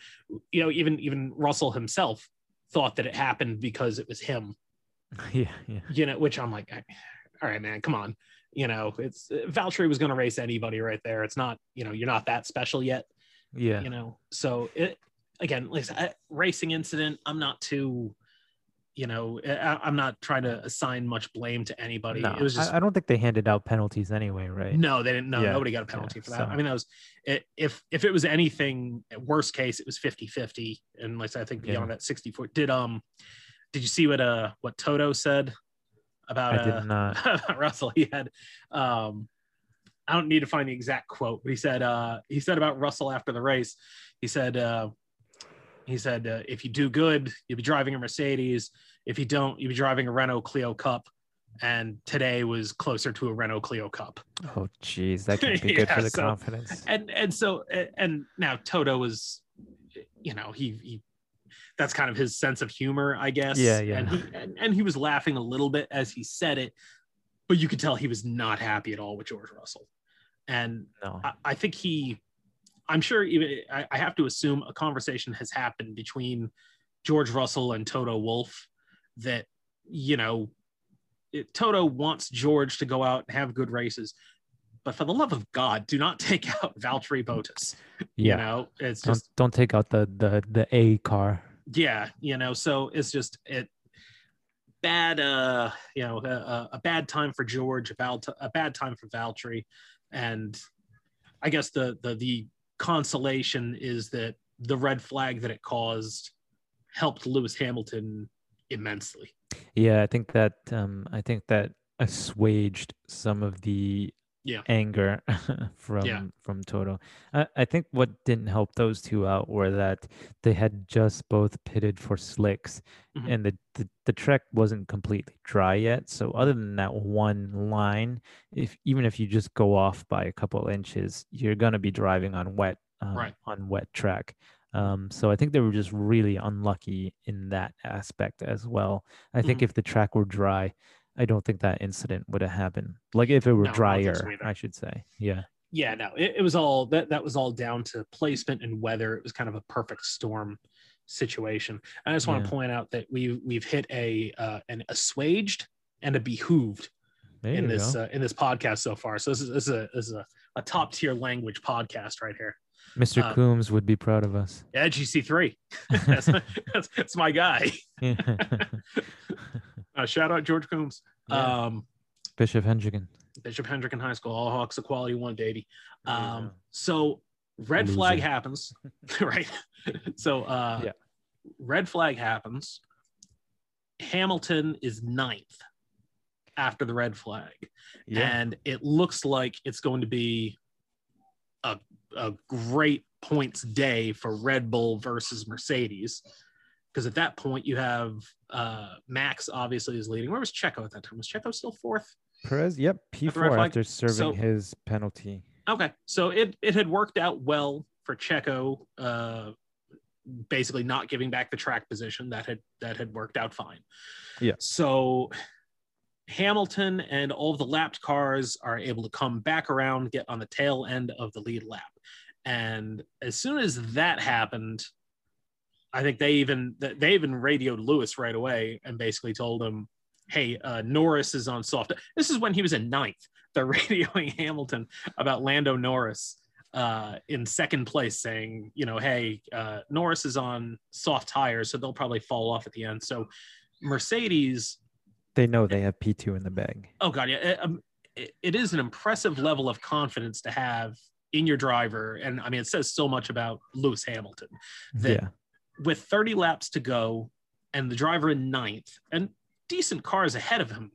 S2: you know even even Russell himself thought that it happened because it was him
S1: yeah, yeah.
S2: you know which I'm like all right man come on you know it's Valtteri was going to race anybody right there it's not you know you're not that special yet
S1: Yeah.
S2: you know so it again like I said, racing incident i'm not too you know I, i'm not trying to assign much blame to anybody
S1: No,
S2: it was just
S1: I, I don't think they handed out penalties anyway, right?
S2: no they didn't no
S1: Yeah,
S2: nobody got a penalty for that
S1: so-
S2: i mean that was it, if if it was anything worst case it was 50 50 and like i think beyond
S1: Yeah.
S2: that 64 did um did you see what uh what toto said about
S1: I
S2: uh
S1: not.
S2: about Russell. He had, um, I don't need to find the exact quote, but he said, uh, he said about Russell after the race, he said, uh, he said, uh, if you do good, you'll be driving a Mercedes. If you don't, you'd be driving a Renault Clio Cup. and today was closer to a Renault Clio Cup.
S1: Oh, geez, that can be good
S2: Yeah,
S1: for the
S2: so-
S1: confidence.
S2: And and so and now Toto was, you know, he he. That's kind of his sense of humor, I guess.
S1: Yeah, yeah.
S2: And he and, and he was laughing a little bit as he said it, but you could tell he was not happy at all with George Russell. And
S1: No,
S2: I, I think he, I'm sure even I, I have to assume a conversation has happened between George Russell and Toto Wolff that, you know, it, Toto wants George to go out and have good races. But for the love of God, do not take out Valtteri Bottas.
S1: yeah.
S2: You know, it's
S1: don't
S2: just,
S1: don't take out the the the A car.
S2: yeah, you know, so it's just, it, bad, uh, you know, a, a bad time for George, a bad, a bad time for Valtteri. And I guess the, the, the consolation is that the red flag that it caused helped Lewis Hamilton immensely.
S1: Yeah, I think that um I think that assuaged some of the
S2: Yeah.
S1: anger from from Toto. I, I think what didn't help those two out were that they had just both pitted for slicks
S2: Mhm.
S1: and the, the the track wasn't completely dry yet. So other than that one line, if even if you just go off by a couple inches, you're gonna be driving on wet um,
S2: Right.
S1: on wet track. Um, so I think they were just really unlucky in that aspect as well. I think
S2: Mhm.
S1: if the track were dry, I don't think that incident would have happened. Like if it were
S2: No, I don't think so
S1: drier. I should say. Yeah.
S2: Yeah, no, it, it was all that that was all down to placement and weather. It was kind of a perfect storm situation. I just want
S1: Yeah.
S2: to point out that we we've hit a uh, an assuaged and a behooved
S1: There
S2: in this uh, in this podcast so far. So this is this is a this is a, a top tier language podcast right here.
S1: Mr.
S2: um,
S1: Coombs would be proud of us.
S2: Yeah, GC three. that's, that's, that's my guy. Uh, shout out George Coombs.
S1: Yeah.
S2: Um,
S1: Bishop Hendricken.
S2: Bishop Hendricken High School, all Hawks equality one baby.
S1: There you
S2: Um,
S1: go.
S2: so red flag happens, right? so uh,
S1: Yeah.
S2: red flag happens. Hamilton is ninth after the red flag, and it looks like it's going to be a great points day for Red Bull versus Mercedes. Because at that point you have uh, Max obviously is leading. Where was Checo at that time? Was Checo still fourth?
S1: Perez, yep, P4
S2: flag.
S1: after serving
S2: So-
S1: his penalty.
S2: Okay, so it it had worked out well for Checo, uh, basically not giving back the track position. That had that had worked out fine.
S1: Yeah.
S2: So Hamilton and all of the lapped cars are able to come back around, get on the tail end of the lead lap, and as soon as that happened, I think they even they even radioed Lewis right away and basically told him, "Hey, uh, Norris is on soft." This is when he was in ninth. They're radioing Hamilton about Lando Norris uh, in second place, saying, "You know, hey, uh, Norris is on soft tires, so they'll probably fall off at the end." So Mercedes
S1: They know they have P2 in the bag.
S2: oh god yeah it, um, it, it is an impressive level of confidence to have in your driver and i mean it says so much about lewis hamilton That-
S1: yeah.
S2: with 30 laps to go and the driver in ninth and decent cars ahead of him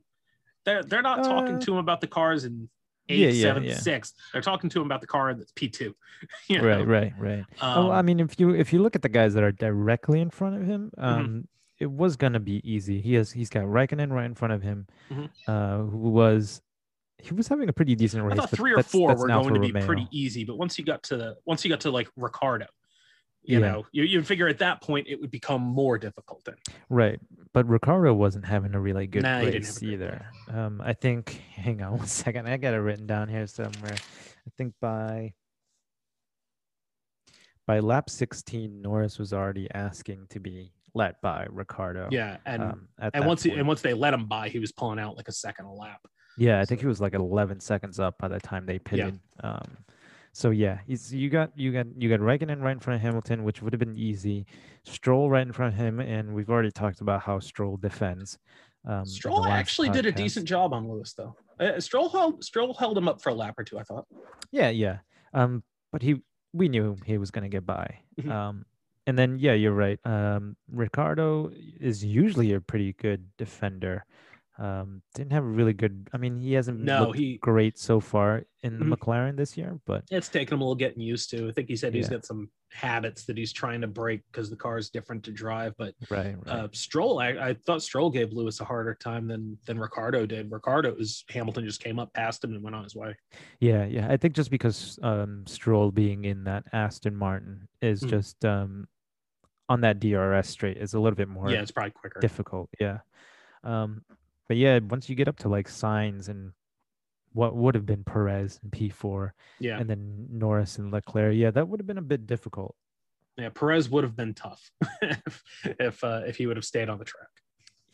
S2: they're, they're not talking
S1: Uh,
S2: to him about the cars in eighth
S1: Yeah, yeah,
S2: seventh
S1: yeah.
S2: sixth they're talking to him about the car that's p2 you know?
S1: Right, right, right.
S2: Um,
S1: oh, I mean, if you if you look at the guys that are directly in front of him,
S2: Mm-hmm.
S1: um, it was gonna be easy. He has he's got Raikkonen right in front of him,
S2: Mhm.
S1: uh, who was he was having a pretty decent race.
S2: i thought three or
S1: that's-
S2: four
S1: that's
S2: were going to be
S1: Romeo.
S2: pretty easy but once you got to the once you got to like ricciardo you
S1: Yeah.
S2: know you, you figure at that point it would become more difficult then
S1: Right, but Ricciardo wasn't having a really good
S2: Nah,
S1: race
S2: a good
S1: either. Um, I think. Hang on one second. I got it written down here somewhere. I think by by lap 16, Norris was already asking to be let by Ricciardo.
S2: yeah and
S1: Um,
S2: and once he, and once they let him by, he was pulling out like a second a lap.
S1: Yeah, I think he was like 11 seconds up by the time they
S2: Yeah.
S1: pitted. Um, so yeah, he's you got you got you got Raikkonen right in front of Hamilton, which would have been easy. Stroll right in front of him, and we've already talked about how Stroll defends. Um,
S2: Stroll actually did a decent job on Lewis, though. Uh, Stroll held Stroll held him up for a lap or two. I thought.
S1: Yeah, yeah. Um, but he we knew he was gonna get by.
S2: Mhm.
S1: Um, and then yeah, you're right. Um, Ricciardo is usually a pretty good defender. Um, didn't have a really good. I mean, he hasn't
S2: No, he.
S1: great so far in the
S2: Mhm.
S1: McLaren this year, but
S2: It's taken him a little getting used to. I think he said he's
S1: Yeah.
S2: got some habits that he's trying to break because the car is different to drive. But
S1: Right. Right.
S2: uh, Stroll, I, I thought Stroll gave Lewis a harder time than than Ricciardo did. Ricciardo was Hamilton just came up past him and went on his way.
S1: Yeah, yeah. I think just because um Stroll being in that Aston Martin is
S2: Mm.
S1: just um on that DRS straight is a little bit more
S2: yeah, it's probably quicker.
S1: difficult. Yeah. Um but yeah, once you get up to like Sainz and what would have been Perez and P4
S2: yeah,
S1: and then Norris and Leclerc, yeah, that would have been a bit difficult.
S2: yeah. Perez would have been tough if if, uh, if he would have stayed on the track.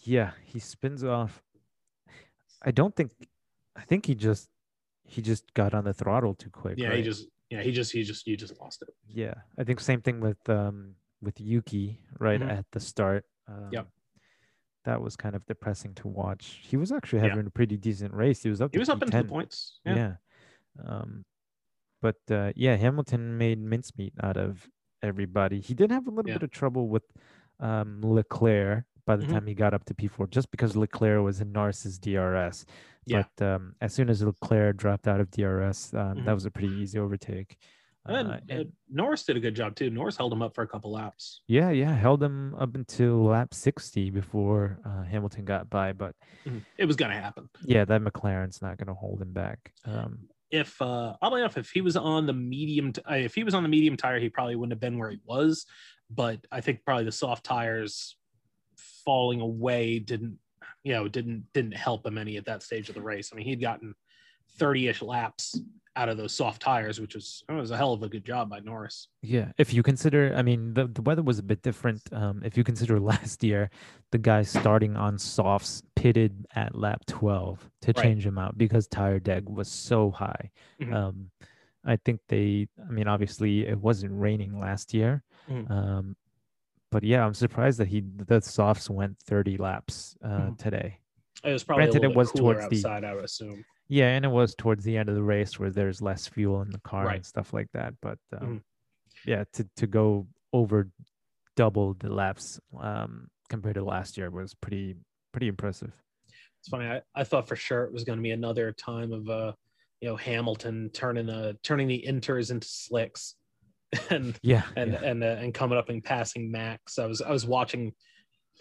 S1: Yeah, he spins off. I don't think I think he just he just got on the throttle too quick.
S2: Yeah, he just yeah he just he just you just lost it.
S1: Yeah, I think same thing with um with Yuki right
S2: Mhm.
S1: at the start. Um,
S2: Yep.
S1: That was kind of depressing to watch. He was actually
S2: Yeah.
S1: having a pretty decent race. He was up.
S2: He was up into the points.
S1: Yeah.
S2: Yeah.
S1: Um, but uh, yeah, Hamilton made mincemeat out of everybody. He did have a little
S2: Yeah.
S1: bit of trouble with um, Leclerc by the
S2: Mhm.
S1: time he got up to P4, just because Leclerc was in Norris's DRS.
S2: Yeah.
S1: But um, as soon as Leclerc dropped out of DRS, um,
S2: Mhm.
S1: that was a pretty easy overtake.
S2: And,
S1: Uh,
S2: uh, Norris did a good job too. Norris held him up for a couple laps.
S1: Yeah, yeah, held him up until lap 60 before uh, Hamilton got by. But
S2: Mhm. It was going to happen.
S1: yeah, that McLaren's not going to hold him back. Um,
S2: If uh, oddly enough, if he was on the medium, t- uh, if he was on the medium tire, he probably wouldn't have been where he was. But I think probably the soft tires falling away didn't, you know, didn't didn't help him any at that stage of the race. I mean, he'd gotten thirty-ish laps out of those soft tires, which was it was a hell of a good job by Norris.
S1: yeah, if you consider, I mean, the, the weather was a bit different. Um, if you consider last year, the guy starting on softs pitted at lap 12 to
S2: Right.
S1: change him out because tire deg was so high.
S2: Mhm.
S1: Um, I think they, I mean, obviously it wasn't raining last year.
S2: Mhm.
S1: Um, but yeah, I'm surprised that he the softs went 30 laps uh,
S2: Mhm.
S1: today.
S2: It was probably
S1: Granted,
S2: a little
S1: it was towards the-
S2: outside, I would assume.
S1: Yeah, and it was towards the end of the race where there's less fuel in the car
S2: Right.
S1: and stuff like that. But um,
S2: Mhm.
S1: yeah, to to go over double the laps um, compared to last year was pretty pretty impressive.
S2: It's funny. I, I thought for sure it was going to be another time of uh, you know, Hamilton turning the turning the inters into slicks, and
S1: Yeah,
S2: and
S1: yeah.
S2: and uh, and coming up and passing Max. I was I was watching,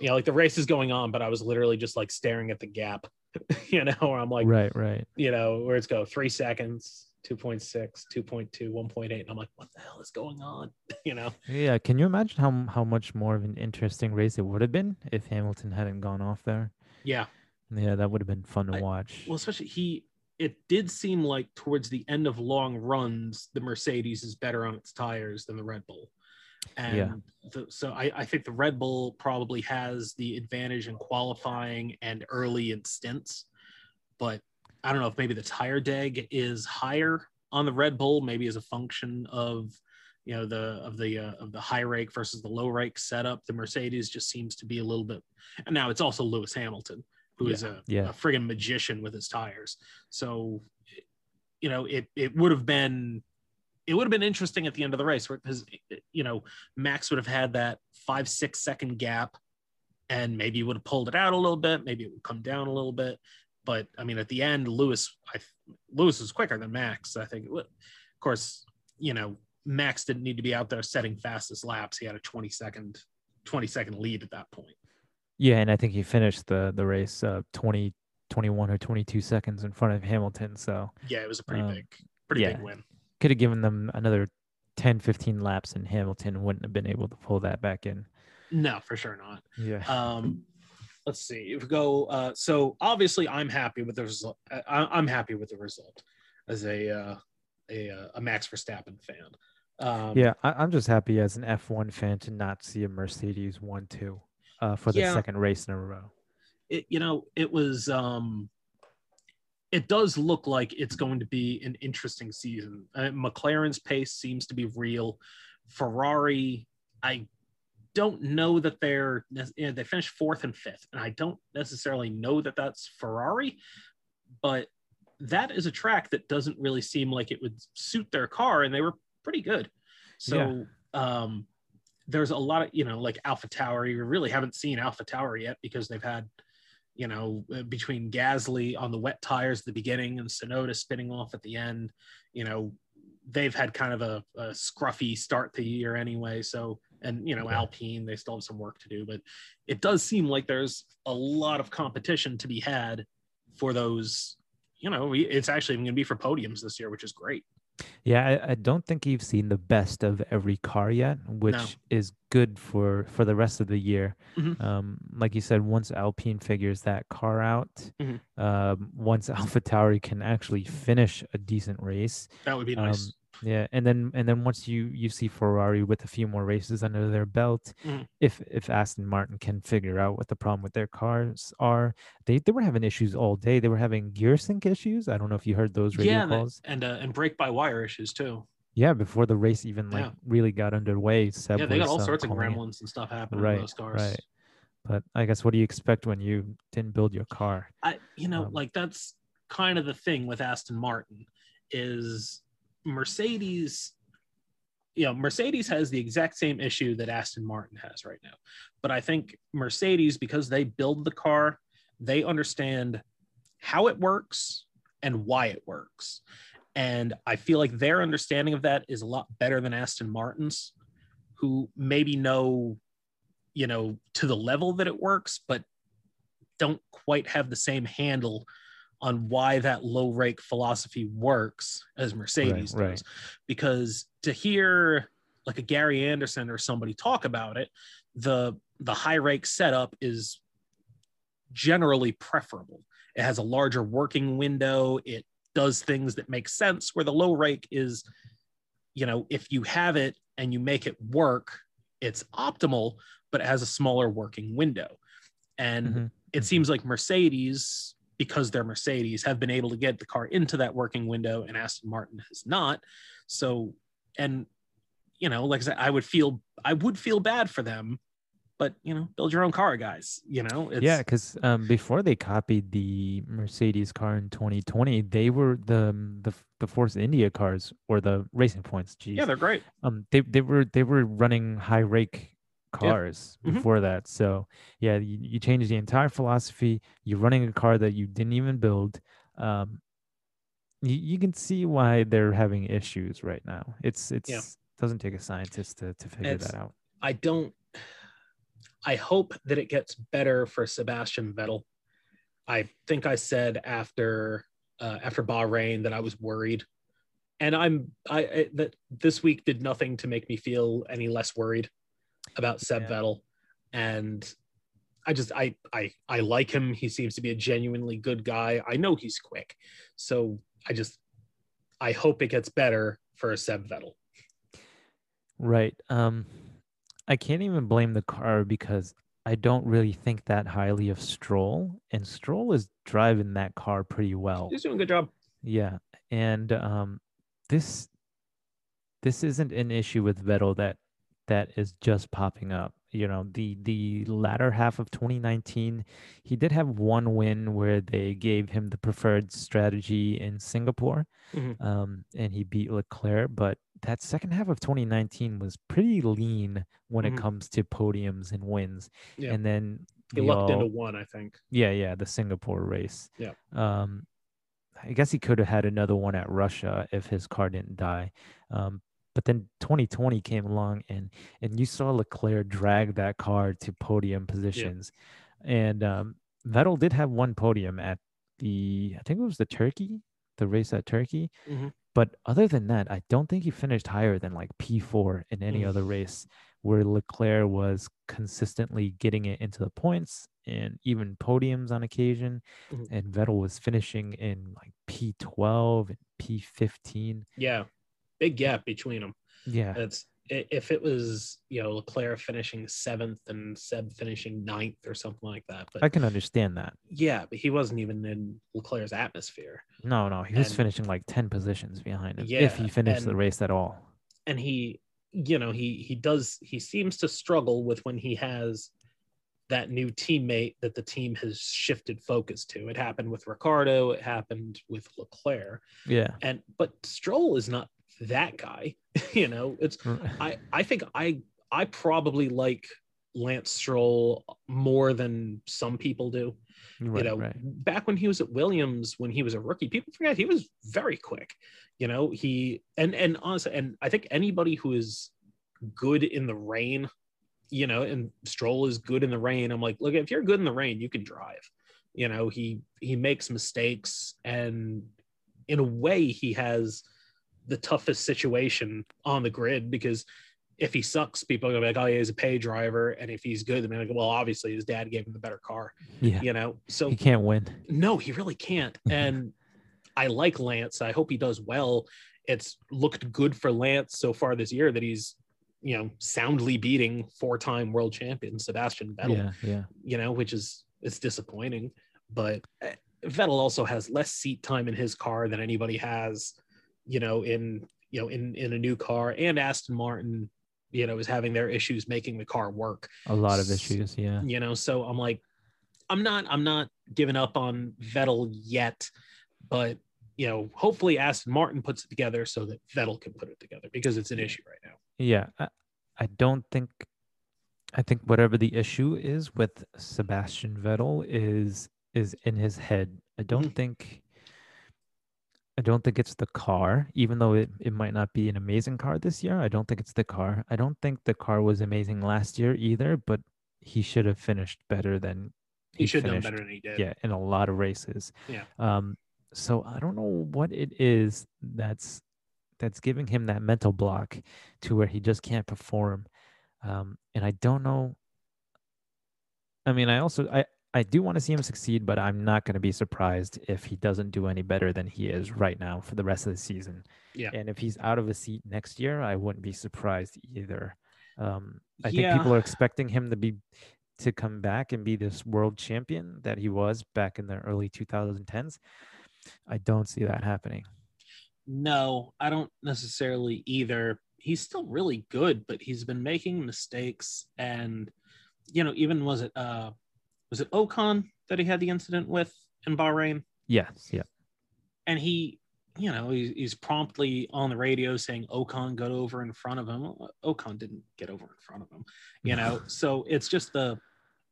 S2: you know, like the race is going on, but I was literally just like staring at the gap, you know, where I'm like,
S1: right, right.
S2: you know, where it's go three seconds, 2.6, 2.2, 1.8, and I'm like, what the hell is going on, you know?
S1: Yeah, can you imagine how how much more of an interesting race it would have been if Hamilton hadn't gone off there?
S2: Yeah.
S1: Yeah, that would have been fun to
S2: I-
S1: watch.
S2: Well, especially he, it did seem like towards the end of long runs, the Mercedes is better on its tires than the Red Bull. And
S1: Yeah.
S2: the, so I, I think the Red Bull probably has the advantage in qualifying and early in stints. But I don't know if maybe the tire deg is higher on the Red Bull, maybe as a function of you know the of the uh, of the high rake versus the low rake setup. The Mercedes just seems to be a little bit, and now it's also Lewis Hamilton, who is a,
S1: Yeah.
S2: a friggin' magician with his tires. So, you know, it it would have been it would have been interesting at the end of the race because you know Max would have had that five six second gap, and maybe he would have pulled it out a little bit, maybe it would come down a little bit. But I mean, at the end, Lewis, I, Lewis was quicker than Max. I think. Of course, you know, Max didn't need to be out there setting fastest laps. He had a 20 second, 20 second lead at that point.
S1: Yeah, and I think he finished the the race uh 20 21 or 22 seconds in front of Hamilton, so
S2: Yeah, it was a pretty
S1: Um,
S2: big, pretty
S1: yeah.
S2: big win.
S1: Could have given them another 10 15 laps and Hamilton wouldn't have been able to pull that back in.
S2: No, for sure not.
S1: Yeah.
S2: Um, let's see. If we go, uh, so obviously, I'm happy with the result. I, I'm happy with the result as a uh, a, uh, a Max Verstappen fan. Um,
S1: yeah, I, I'm just happy as an F1 fan to not see a Mercedes 1 2 uh, for the
S2: Yeah.
S1: second race in a row.
S2: it, you know, it was. Um, it does look like it's going to be an interesting season. Uh, McLaren's pace seems to be real. Ferrari, I don't know that they're you know, they finished fourth and fifth, and I don't necessarily know that that's Ferrari, but that is a track that doesn't really seem like it would suit their car, and they were pretty good. So um, there's a lot of you know like AlphaTauri. You really haven't seen AlphaTauri yet because they've had you know uh, between Gasly on the wet tires at the beginning and Tsunoda spinning off at the end. You know they've had kind of a, a scruffy start to the year anyway. So, and you know,
S1: Yeah.
S2: Alpine, they still have some work to do, but it does seem like there's a lot of competition to be had for those. You know, it's actually going to be for podiums this year, which is great.
S1: Yeah, I, I don't think you've seen the best of every car yet, which is good for for the rest of the year.
S2: Mhm.
S1: Um, like you said, once Alpine figures that car out,
S2: Mhm.
S1: um, once AlphaTauri can actually finish a decent race,
S2: That would be nice.
S1: Um, yeah, and then and then once you you see Ferrari with a few more races under their belt,
S2: Mhm.
S1: if if Aston Martin can figure out what the problem with their cars are, they they were having issues all day. They were having gear sync issues. I don't know if you heard those radio
S2: yeah,
S1: calls.
S2: and uh, and brake by wire issues too.
S1: Yeah, before the race even like
S2: Yeah.
S1: really got underway, Seb
S2: yeah, they got all sorts of
S1: it.
S2: gremlins and stuff happening
S1: Right,
S2: in those cars.
S1: right. But I guess what do you expect when you didn't build your car?
S2: I, you know,
S1: Um,
S2: like that's kind of the thing with Aston Martin is Mercedes. You know, Mercedes has the exact same issue that Aston Martin has right now, but I think Mercedes, because they build the car, they understand how it works and why it works, and I feel like their understanding of that is a lot better than Aston Martin's, who maybe know, you know, to the level that it works, but don't quite have the same handle on why that low rake philosophy works as Mercedes
S1: right.
S2: does. Because to hear like a Gary Anderson or somebody talk about it, the the high rake setup is generally preferable. It has a larger working window. It does things that make sense where the low rake is, you know, if you have it and you make it work, it's optimal, but it has a smaller working window. And
S1: Mhm.
S2: it seems like Mercedes, because they're Mercedes, have been able to get the car into that working window, and Aston Martin has not. So, and you know, like I said, I would feel I would feel bad for them, but you know, build your own car, guys. You know, it's,
S1: yeah, because um, before they copied the Mercedes car in 2020, they were the the the Force India cars or the Racing Points. Geez.
S2: yeah, they're great.
S1: um they they were they were running high rake cars
S2: Mhm.
S1: before that. So yeah you, you change the entire philosophy. You're running a car that you didn't even build. Um you, you can see why they're having issues right now. It's it's doesn't take a scientist to, to figure
S2: It's-
S1: that out.
S2: I don't. I hope that it gets better for Sebastian Vettel. I think I said after uh, after Bahrain that I was worried, and I'm I, I that this week did nothing to make me feel any less worried about Seb
S1: Yeah.
S2: Vettel, and I just I I I like him. He seems to be a genuinely good guy. I know he's quick, so I just I hope it gets better for a Seb Vettel.
S1: right um i can't even blame the car because i don't really think that highly of stroll and stroll is driving that car pretty well
S2: He's doing a good job.
S1: Yeah, and um, this this isn't an issue with Vettel that that is just popping up. You know, the the latter half of 2019, he did have one win where they gave him the preferred strategy in Singapore,
S2: Mhm.
S1: um, and he beat Leclerc. But that second half of 2019 was pretty lean when
S2: Mhm.
S1: it comes to podiums and wins.
S2: Yeah.
S1: And then
S2: He lucked
S1: all-
S2: into one, I think.
S1: yeah, yeah, the Singapore race.
S2: Yeah.
S1: Um, I guess he could have had another one at Russia if his car didn't die. Um, but then 2020 came along and and you saw Leclerc drag that car to podium positions. And um, Vettel did have one podium at the I think it was the Turkey, the race at Turkey.
S2: Mhm.
S1: But other than that, I don't think he finished higher than like P4 in any
S2: Mm.
S1: other race where Leclerc was consistently getting it into the points and even podiums on occasion.
S2: Mhm.
S1: And Vettel was finishing in like P12 and P15.
S2: Yeah, big gap between them.
S1: Yeah.
S2: It's if it was you know Leclerc finishing seventh and Seb finishing ninth or something like that. But
S1: I can understand that.
S2: yeah, but he wasn't even in Leclerc's atmosphere,
S1: No, no, he was
S2: And-
S1: finishing like 10 positions behind him if he finished the race at all.
S2: and he, you know, he he does he seems to struggle with when he has that new teammate that the team has shifted focus to. It happened with Ricciardo. It happened with Leclerc,
S1: Yeah.
S2: and but Stroll is not that guy. you know, it's I I think I I probably like Lance Stroll more than some people do.
S1: Right,
S2: you know,
S1: right.
S2: back when he was at Williams, when he was a rookie, people forget he was very quick. You know, he and and honestly, and I think anybody who is good in the rain, you know, and Stroll is good in the rain. I'm like, look, if you're good in the rain, you can drive. You know, he he makes mistakes, and in a way, he has the toughest situation on the grid because if he sucks, people are gonna be like, "Oh, yeah, he's a pay driver," and if he's good, they're like, "Well, obviously his dad gave him the better car."
S1: Yeah.
S2: You know, so
S1: He can't win.
S2: no, he really can't. And I like Lance. I hope he does well. It's looked good for Lance so far this year that he's, you know, soundly beating four-time world champion Sebastian Vettel.
S1: Yeah, yeah.
S2: You know, which is it's disappointing. But eh, Vettel also has less seat time in his car than anybody has, you know, in you know in in a new car. And Aston Martin, you know, is having their issues making the car work
S1: A lot of issues. Yeah.
S2: you know so i'm like i'm not i'm not giving up on vettel yet but you know hopefully aston martin puts it together so that vettel can put it together because it's an issue right now
S1: Yeah. I, I don't think I think whatever the issue is with Sebastian Vettel is is in his head. I don't mm-hmm. think I don't think it's the car, even though it, it might not be an amazing car this year. I don't think it's the car. I don't think the car was amazing last year either, but he should have finished better than
S2: he, should have done
S1: finished.
S2: better than he did
S1: yeah in a lot of races
S2: Yeah.
S1: um so i don't know what it is that's that's giving him that mental block to where he just can't perform um and i don't know i mean i also i i do want to see him succeed but i'm not going to be surprised if he doesn't do any better than he is right now for the rest of the season
S2: Yeah.
S1: and if he's out of a seat next year i wouldn't be surprised either um i think people are expecting him to be to come back and be this world champion that he was back in the early 2010s. I don't see that happening.
S2: no i don't necessarily either he's still really good but he's been making mistakes and you know even was it uh was it ocon that he had the incident with in bahrain?
S1: Yes, yeah.
S2: and he you know he's, he's promptly on the radio saying ocon got over in front of him. Ocon didn't get over in front of him you know? So it's just the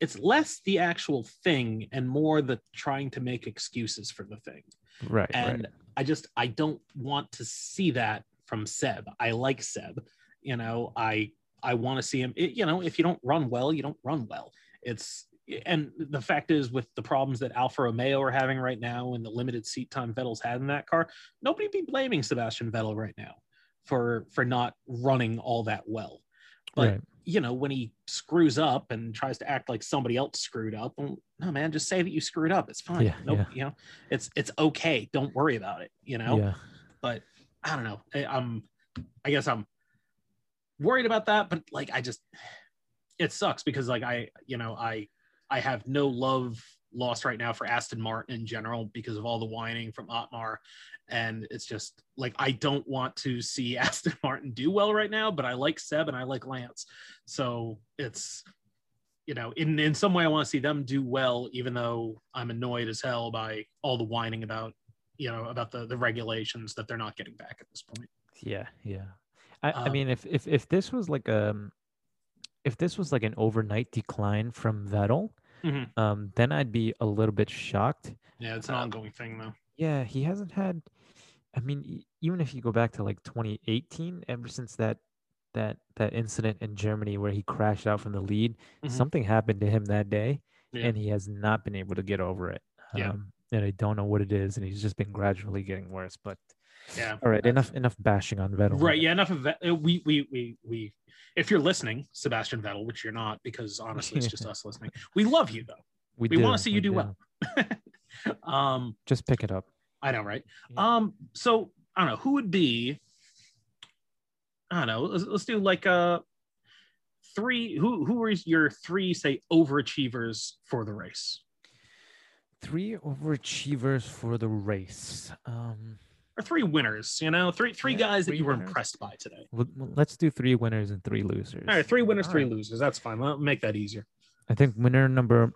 S2: it's less the actual thing and more the trying to make excuses for the thing.
S1: Right,
S2: and
S1: right.
S2: i just i don't want to see that from seb. I like seb you know? I i want to see him. It, you know if you don't run well you don't run well. It's and the fact is with the problems that alfa romeo are having right now and the limited seat time vettel's had in that car nobody be blaming sebastian vettel right now for for not running all that well but
S1: right.
S2: you know when he screws up and tries to act like somebody else screwed up well, no man just say that you screwed up it's fine
S1: Yeah,
S2: nope
S1: yeah.
S2: you know it's it's okay don't worry about it you know
S1: Yeah.
S2: but i don't know I, i'm i guess i'm worried about that but like i just it sucks because like i you know i i have no love lost right now for aston martin in general because of all the whining from otmar. And it's just like i don't want to see aston martin do well right now but i like seb and i like lance. So it's you know in in some way i want to see them do well even though i'm annoyed as hell by all the whining about you know about the the regulations that they're not getting back at this point.
S1: Yeah, yeah. I, I
S2: Um,
S1: mean, if if if this was like um, if this was like an overnight decline from Vettel,
S2: Mhm.
S1: um, then I'd be a little bit shocked.
S2: yeah it's an
S1: Uh,
S2: ongoing thing though
S1: Yeah, he hasn't had. I mean, even if you go back to like 2018, ever since that that that incident in Germany where he crashed out from the lead,
S2: Mhm.
S1: something happened to him that day,
S2: Yeah.
S1: and he has not been able to get over it.
S2: Yeah.
S1: Um, and I don't know what it is, and he's just been gradually getting worse. But
S2: yeah
S1: all right, enough enough bashing on Vettel.
S2: right yeah enough of that Uh, we we we we if you're listening sebastian vettel which you're not because honestly it's just us listening we love you though
S1: we,
S2: we wanna
S1: do,
S2: see you
S1: we
S2: do well. um
S1: Just pick it up.
S2: I know, right?
S1: Yeah.
S2: Um, so I don't know who would be. I don't know. Let's, let's do like a three. Who who are your three say overachievers for the race,
S1: Three overachievers for the race. Um,
S2: or three winners? You know, three three
S1: Yeah,
S2: guys that
S1: three
S2: you were
S1: winners.
S2: impressed by today.
S1: well, let's do three winners and three losers.
S2: All right, three winners,
S1: All
S2: three
S1: right.
S2: losers. That's fine. I'll make that easier.
S1: I think winner number.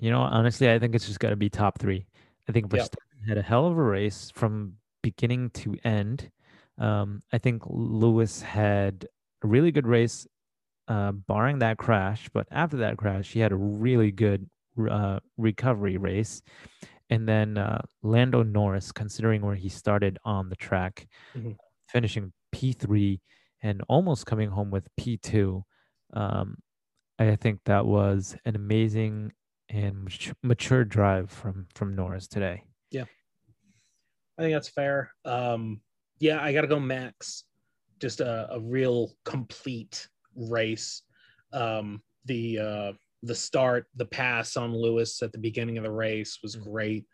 S1: You know, honestly, I think it's just got to be top three. I think
S2: Yep.
S1: Verstappen had a hell of a race from beginning to end. Um, I think Lewis had a really good race uh, barring that crash. But after that crash, he had a really good uh, recovery race. And then uh, Lando Norris, considering where he started on the track,
S2: Mhm.
S1: finishing P3 and almost coming home with P2. Um, I think that was an amazing and mature drive from from Norris today.
S2: Yeah, I think that's fair. Um, yeah, I got to go Max. Just a, a real complete race. Um, the uh, the start, the pass on Lewis at the beginning of the race was great.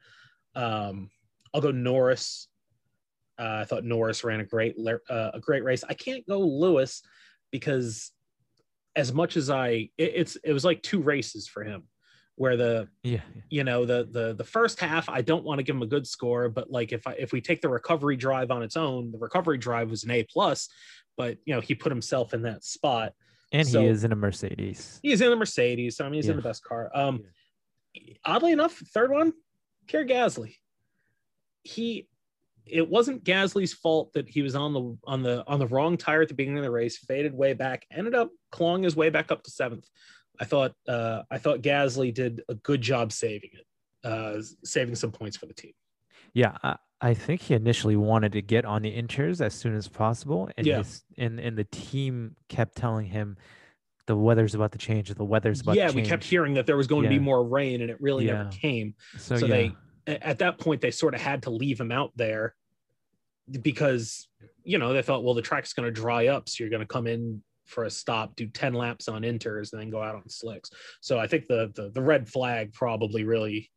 S2: Um, I'll go Norris. Uh, I thought Norris ran a great uh, a great race. I can't go Lewis because as much as I, it, it's it was like two races for him, where the
S1: Yeah,
S2: you know the the the first half i don't want to give him a good score but like if i if we take the recovery drive on its own the recovery drive was an a plus but you know he put himself in that spot
S1: and
S2: So-
S1: he is in a Mercedes.
S2: he's in a mercedes so i mean he's in the best car. Um oddly enough third one Pierre Gasly. He it wasn't Gasly's fault that he was on the on the on the wrong tire at the beginning of the race faded way back ended up clawing his way back up to seventh. I thought uh, I thought Gasly did a good job saving it, uh, saving some points for the team.
S1: Yeah, I, I think he initially wanted to get on the inters as soon as possible, and
S2: Yeah.
S1: his, and and the team kept telling him the weather's about to change. The weather's about
S2: yeah,
S1: to
S2: we kept hearing that there was going to be more rain, and it really never came.
S1: So,
S2: so
S1: yeah,
S2: they- At that point, they sort of had to leave him out there because you know they thought, well, the track's going to dry up, so you're going to come in for a stop, do ten laps on inters, and then go out on slicks. So I think the the, the red flag probably really.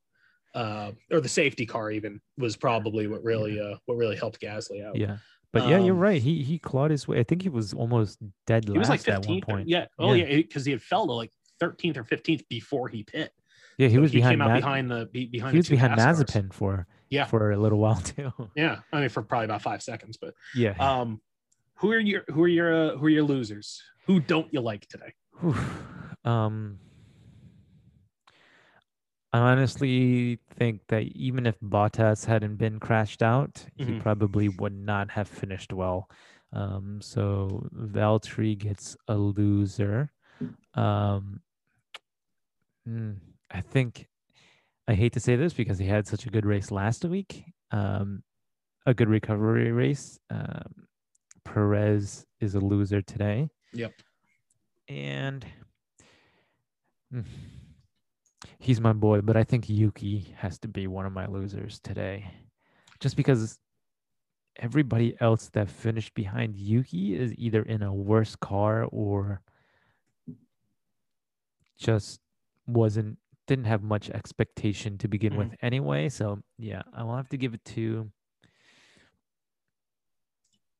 S2: Uh, or the safety car even was probably what really uh what really helped Gasly out.
S1: yeah. But yeah, you're
S2: Um,
S1: right. He he clawed his way. I think he was almost dead
S2: He was like
S1: last at one
S2: 15th.
S1: point.
S2: Yeah. Oh
S1: Yeah.
S2: yeah, because he had fell to like 13th or 15th before he pit.
S1: Yeah, he
S2: So
S1: was
S2: he
S1: behind.
S2: came out behind the be- behind.
S1: he
S2: the
S1: was behind. Mazepin for
S2: Yeah.
S1: for a little while too.
S2: Yeah, I mean for probably about five seconds. But
S1: yeah.
S2: um, who are your who are your uh, who are your losers? Who don't you like today?
S1: Whew. um, I honestly think that even if Bottas hadn't been crashed out, he
S2: Mhm.
S1: probably would not have finished well. Um, so Valtteri gets a loser. Um, mm, I think I hate to say this because he had such a good race last week. Um, a good recovery race. Um, Perez is a loser today
S2: Yep.
S1: and mm, he's my boy, but I think Yuki has to be one of my losers today. Just because everybody else that finished behind Yuki is either in a worse car or just wasn't didn't have much expectation to begin mm. with anyway. So yeah, I will have to give it to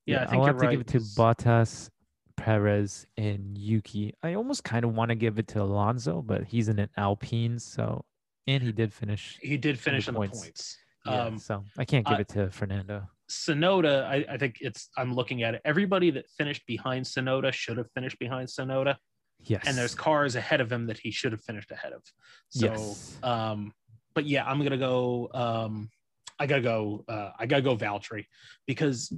S2: Yeah, I think
S1: I'll
S2: you're
S1: have to give it to Bottas, Perez, and Yuki. I almost kind of want to give it to Alonso, but he's in an Alpine, so and he did finish.
S2: He did finish on the
S1: points.
S2: points.
S1: Yeah,
S2: Um,
S1: so I can't give
S2: I-
S1: it to Fernando.
S2: Tsunoda, I, I think it's. I'm looking at it. Everybody that finished behind Tsunoda should have finished behind Tsunoda,
S1: Yes,
S2: and there's cars ahead of him that he should have finished ahead of. So,
S1: Yes.
S2: um, but yeah, I'm gonna go. Um, I gotta go. Uh, I gotta go Valtteri because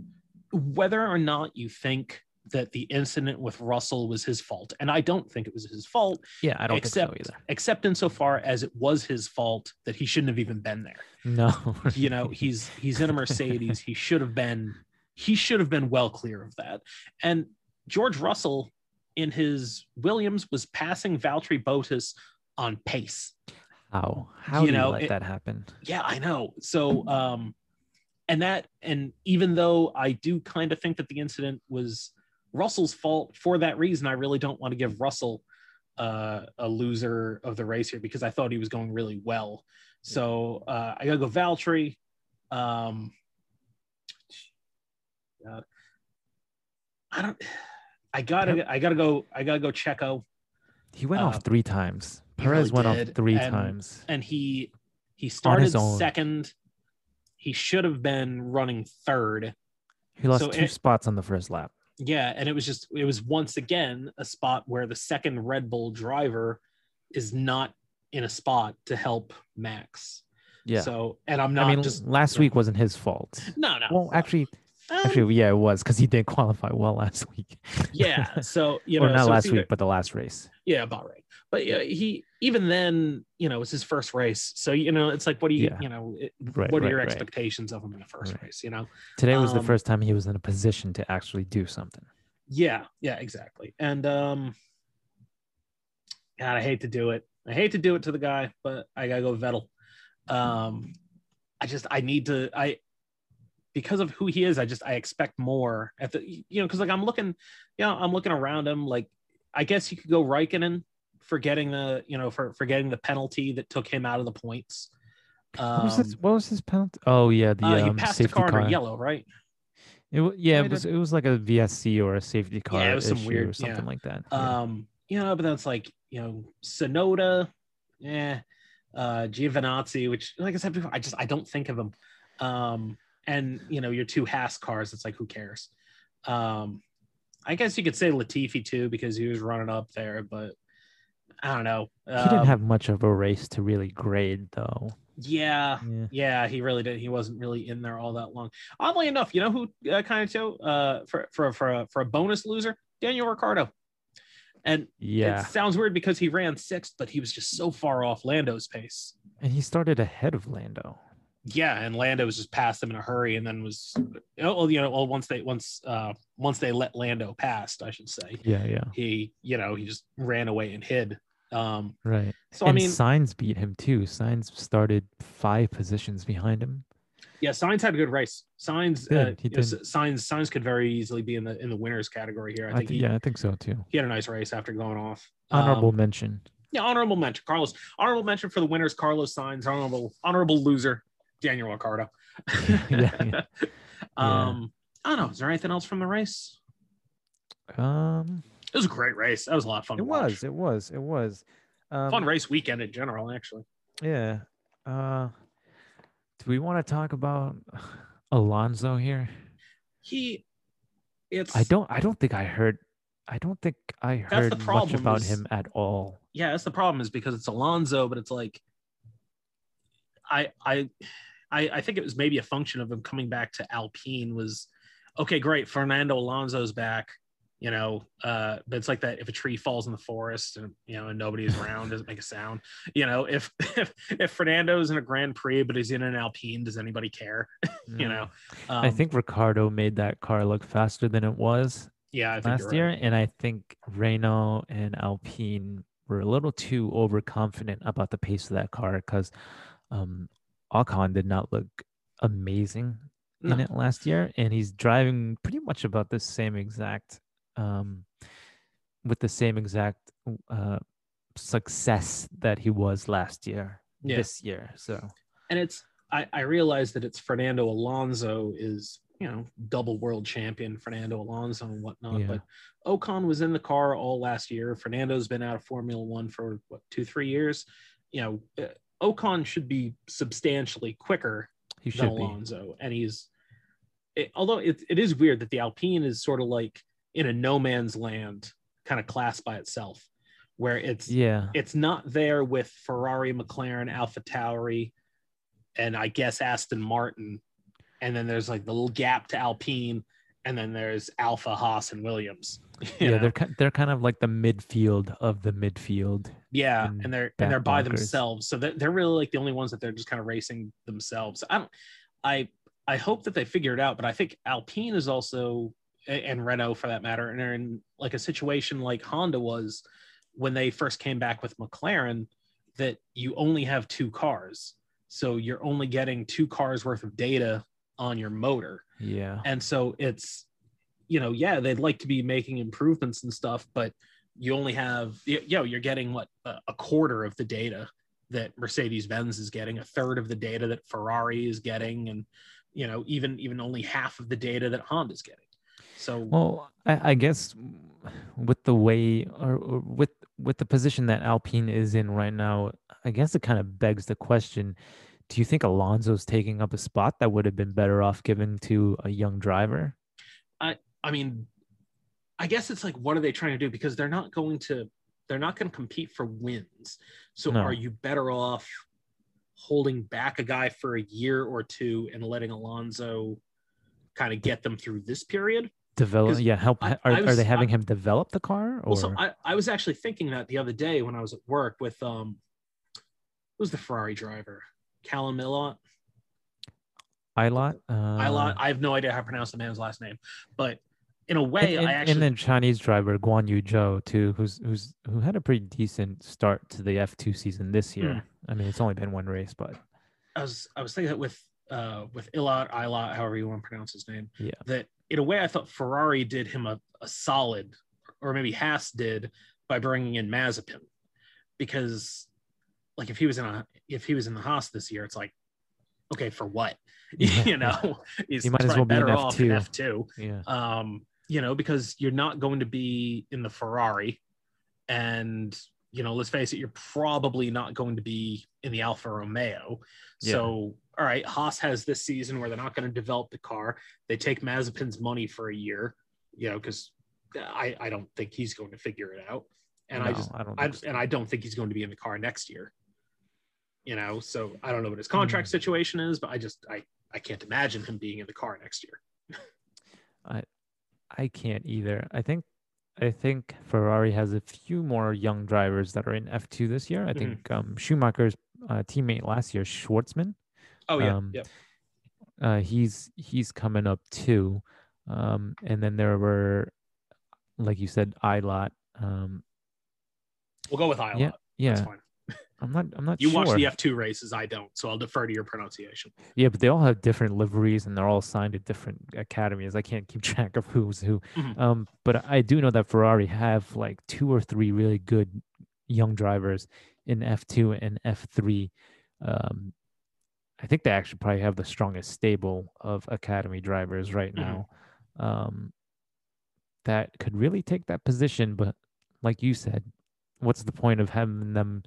S2: whether or not you think that the incident with Russell was his fault, and I don't think it was his fault,
S1: yeah, I don't
S2: except
S1: think so either.
S2: except insofar as it was his fault that he shouldn't have even been there.
S1: No,
S2: You know, he's he's in a Mercedes. He should have been he should have been well clear of that. And George Russell in his Williams was passing Valtteri Bottas on pace.
S1: how how
S2: you know,
S1: you let
S2: it-
S1: that happen?
S2: Yeah, I know. So um and that and even though I do kind of think that the incident was Russell's fault for that reason, I really don't want to give Russell uh, a loser of the race here because I thought he was going really well. So uh, I gotta go Valtteri. Um, God. I don't. I gotta. I gotta go. I gotta go Checo.
S1: He went
S2: Uh,
S1: off three times. Perez
S2: really
S1: went
S2: did,
S1: off three
S2: and-
S1: times.
S2: and he he started second. He should have been running third.
S1: He lost
S2: so
S1: two
S2: it-
S1: spots on the first lap.
S2: Yeah, and it was just it was once again a spot where the second Red Bull driver is not in a spot to help Max.
S1: Yeah,
S2: So and I'm not
S1: I mean,
S2: just
S1: last week wasn't his fault.
S2: no no.
S1: Well, actually,
S2: Um,
S1: Actually, yeah, it was because he didn't qualify well last week.
S2: yeah. So you know,
S1: or not
S2: so
S1: last
S2: either-
S1: week, but the last race.
S2: Yeah, about right. But yeah, he even then, you know, it's his first race. So you know, it's like, what do you,
S1: Yeah.
S2: you know, it,
S1: Right,
S2: what are
S1: right,
S2: your
S1: right.
S2: expectations of him in the first race? You know?
S1: Today was the
S2: Um,
S1: first time he was in a position to actually do something.
S2: Yeah, yeah, exactly. And um, God, I hate to do it. I hate to do it to the guy, but I gotta go Vettel. Um, I just I need to I because of who he is. I just I expect more at the you know because like I'm looking, you know, I'm looking around him. Like I guess you could go Raikkonen for getting the you know for for getting the penalty that took him out of the points.
S1: What was, this, what was his penalty? Oh yeah, the
S2: uh, he
S1: um,
S2: passed the
S1: safety
S2: car
S1: car.
S2: under yellow, right?
S1: It, yeah, it was it was like a VSC or a safety car yeah,
S2: it was some weird-
S1: or something
S2: yeah.
S1: like that. Yeah.
S2: Um, you know, but then it's like, you know, Tsunoda, yeah, uh, Giovinazzi, which, like I said before, I just I don't think of them. Um, and you know, your two Haas cars, it's like who cares? Um, I guess you could say Latifi too because he was running up there, but I don't know.
S1: he didn't
S2: Um,
S1: have much of a race to really grade though.
S2: yeah,
S1: Yeah.
S2: yeah, he really did. He wasn't really in there all that long. Oddly enough, you know who uh, kind of too uh, for for for a, for a bonus loser, Daniel Ricciardo. And
S1: Yeah.
S2: It sounds weird because he ran sixth, but he was just so far off Lando's pace.
S1: And he started ahead of Lando.
S2: Yeah, and Lando was just past him in a hurry, and then was oh, you know, well once they once uh once they let Lando past, I should say,
S1: Yeah, yeah.
S2: he you know he just ran away and hid. Um,
S1: Right.
S2: so I mean,
S1: Sainz beat him too. Sainz started five positions behind him.
S2: yeah, Sainz had a good race.
S1: Sainz,
S2: uh, you know. Sainz, Sainz could very easily be in the in the winners category here. I
S1: I
S2: think he,
S1: yeah, I think so too.
S2: he had a nice race after going off.
S1: Honorable
S2: Um,
S1: mention.
S2: yeah, honorable mention, Carlos. Honorable mention for the winners, Carlos Sainz. Honorable honorable loser, Daniel Ricciardo.
S1: Yeah, yeah.
S2: Um, I don't know. Is there anything else from the race?
S1: Um,
S2: It was a great race. That was a lot of fun.
S1: it
S2: to watch.
S1: was, it was, it was. Um,
S2: fun race weekend in general, actually.
S1: Yeah. Uh, do we want to talk about Alonso here?
S2: He, it's
S1: I don't. I don't think I heard. I don't think I heard much about
S2: is-
S1: him at all.
S2: yeah, that's the problem is because it's Alonso, but it's like I I I I think it was maybe a function of him coming back to Alpine was okay, great. Fernando Alonso's back, you know, uh, but it's like that if a tree falls in the forest and you know and nobody's around, doesn't make a sound. You know, if if if Fernando's in a Grand Prix but he's in an Alpine, does anybody care? you know.
S1: I
S2: Um,
S1: think Ricciardo made that car look faster than it was
S2: yeah, I
S1: last
S2: you're
S1: year,
S2: right.
S1: and I think Renault and Alpine were a little too overconfident about the pace of that car because um, Ocon did not look amazing in it last year, and he's driving pretty much about the same exact, um, with the same exact uh, success that he was last year.
S2: Yeah.
S1: This year, so
S2: and it's I, I realize that it's Fernando Alonso is you know double world champion Fernando Alonso and whatnot,
S1: Yeah.
S2: but Ocon was in the car all last year. Fernando's been out of Formula One for what two three years. You know, uh, Ocon should be substantially quicker
S1: he
S2: than
S1: should be.
S2: Alonso, and he's it, although it, it is weird that the Alpine is sort of like in a no man's land kind of class by itself, where it's
S1: Yeah,
S2: it's not there with Ferrari, McLaren, AlphaTauri, and I guess Aston Martin. And then there's like the little gap to Alpine, and then there's Alfa, Haas, and Williams.
S1: yeah,
S2: know?
S1: they're they're kind of like the midfield of the midfield.
S2: yeah,
S1: and
S2: they're and they're by
S1: back bunkers.
S2: themselves. So they're, they're really like the only ones that they're just kind of racing themselves. I don't, I I hope that they figure it out, but I think Alpine is also and Renault for that matter, and they're in like a situation like Honda was when they first came back with McLaren, that you only have two cars. So you're only getting two cars worth of data on your motor.
S1: Yeah,
S2: And so it's, you know, yeah, they'd like to be making improvements and stuff, but you only have, you know, you're getting what a a quarter of the data that Mercedes Benz is getting, a third of the data that Ferrari is getting, and you know, even even only half of the data that Honda's getting. So
S1: Well, I, I guess with the way or, or with with the position that Alpine is in right now, I guess it kind of begs the question: Do you think Alonso's taking up a spot that would have been better off given to a young driver?
S2: I I mean, I guess it's like, what are they trying to do? Because they're not going to, they're not going to compete for wins. So
S1: No.
S2: are you better off holding back a guy for a year or two and letting Alonso kind of get them through this peririd.
S1: Develop, yeah. Help.
S2: I-
S1: are,
S2: I
S1: are they having
S2: I-
S1: him develop the car? Or
S2: Well, so I, I was actually thinking that the other day when I was at work with um, who's the Ferrari driver? Callum Ilott.
S1: Ilott? Uh,
S2: Ilott. I have no idea how to pronounce the man's last name, but in a way,
S1: and,
S2: I
S1: and-
S2: actually
S1: and then Chinese driver Guan Yu Zhou too, who's who's who had a pretty decent start to the F two season this year.
S2: Hmm.
S1: I mean, it's only been one race, but
S2: I was I was thinking that with uh with Ilott, Ilott, however you want to pronounce his name,
S1: Yeah.
S2: that in a way I thought Ferrari did him a, a solid, or maybe Haas did by bringing in Mazepin, because like if he was in a if he was in the Haas this year, it's like okay for what? You know? He's
S1: He might as well be in
S2: better off in
S1: F2.
S2: F two.
S1: Yeah,
S2: um, you know, because you're not going to be in the Ferrari, and you know, let's face it, you're probably not going to be in the Alfa Romeo.
S1: Yeah.
S2: So, all right, Haas has this season where they're not going to develop the car. They take Mazepin's money for a year, you know, because I I don't think he's going to figure it out, and I just
S1: I don't
S2: I,
S1: think so.
S2: and I don't think he's going to be in the car next year. You know, so I don't know what his contract
S1: Hmm.
S2: situation is, but I just I I can't imagine him being in the car next year.
S1: I I can't either. I think I think Ferrari has a few more young drivers that are in F two this year. I
S2: Mhm.
S1: think um, Schumacher's uh, teammate last year, Shwartzman,
S2: Oh yeah,
S1: Um,
S2: yep.
S1: uh, he's he's coming up too. Um, and then there were, like you said, Ilott. Um,
S2: We'll go with Isla.
S1: yeah, yeah.
S2: That's fine.
S1: I'm not. I'm not
S2: You
S1: sure.
S2: watch the F2 races, I don't, so I'll defer to your pronunciation.
S1: Yeah, but they all have different liveries and they're all signed to different academies. I can't keep track of who's who.
S2: Mhm.
S1: Um, but I do know that Ferrari have like two or three really good young drivers in F2 and F3. Um, I think they actually probably have the strongest stable of academy drivers right
S2: Mhm.
S1: now. Um, that could really take that position, but like you said, what's the point of having them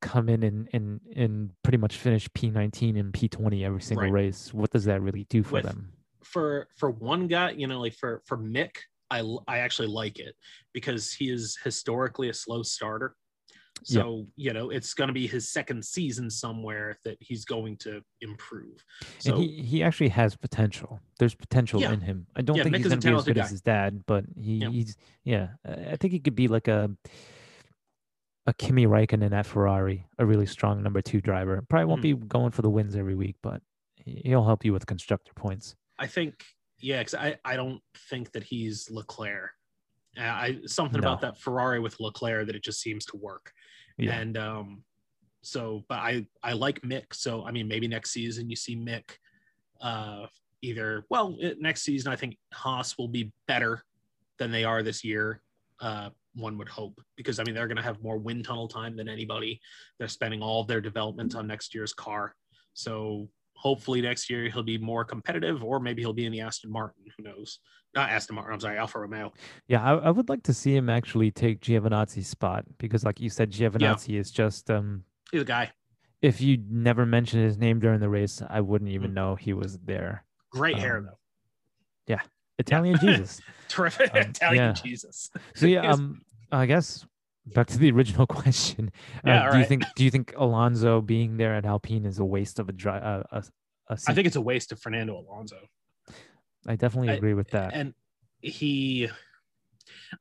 S1: come in and and, and pretty much finish P19 and P20 every single
S2: Right.
S1: race? What does that really do for
S2: With-
S1: them?
S2: For for one guy, you know, like for for Mick, I I actually like it because he is historically a slow starter.
S1: Yeah.
S2: So you know, it's going to be his second season somewhere that he's going to improve.
S1: and
S2: So
S1: he, he actually has potential. There's potential
S2: Yeah.
S1: in him. I don't
S2: Yeah,
S1: think
S2: Mick
S1: he's going to be as good
S2: guy.
S1: as his dad, but he,
S2: Yeah.
S1: he's yeah. I think he could be like a a Kimi Räikkönen at Ferrari, a really strong number two driver. Probably won't
S2: Mhm.
S1: be going for the wins every week, but he- he'll help you with constructor points.
S2: I think, yeah, because I, I don't think that he's Leclerc. Uh, I something
S1: No.
S2: about that Ferrari with Leclerc that it just seems to work.
S1: Yeah.
S2: And um, so, but I I like Mick. So I mean, maybe next season you see Mick. Uh, either well, it, next season I think Haas will be better than they are this year. Uh, one would hope because I mean they're going to have more wind tunnel time than anybody. They're spending all their development on next year's car. So hopefully next year he'll be more competitive, or maybe he'll be in the Aston Martin. Who knows? Not Aston Martin. I'm sorry, Alfa Romeo.
S1: Yeah, I, I would like to see him actually take Giovinazzi's spot because, like you said, Giovinazzi is just um.
S2: He's a guy.
S1: If you never mentioned his name during the race, I wouldn't even
S2: Mm.
S1: know he was there.
S2: Great hair
S1: Um,
S2: though.
S1: Italian Jesus.
S2: Terrific
S1: um,
S2: Italian
S1: yeah.
S2: Jesus.
S1: So yeah, um, I guess back to the original question. Uh,
S2: Yeah,
S1: do you think do you think Alonso being there at Alpine is a waste of a drive? uh, a, a?
S2: I think it's a waste of Fernando Alonso.
S1: I definitely
S2: I-
S1: agree with that.
S2: And he,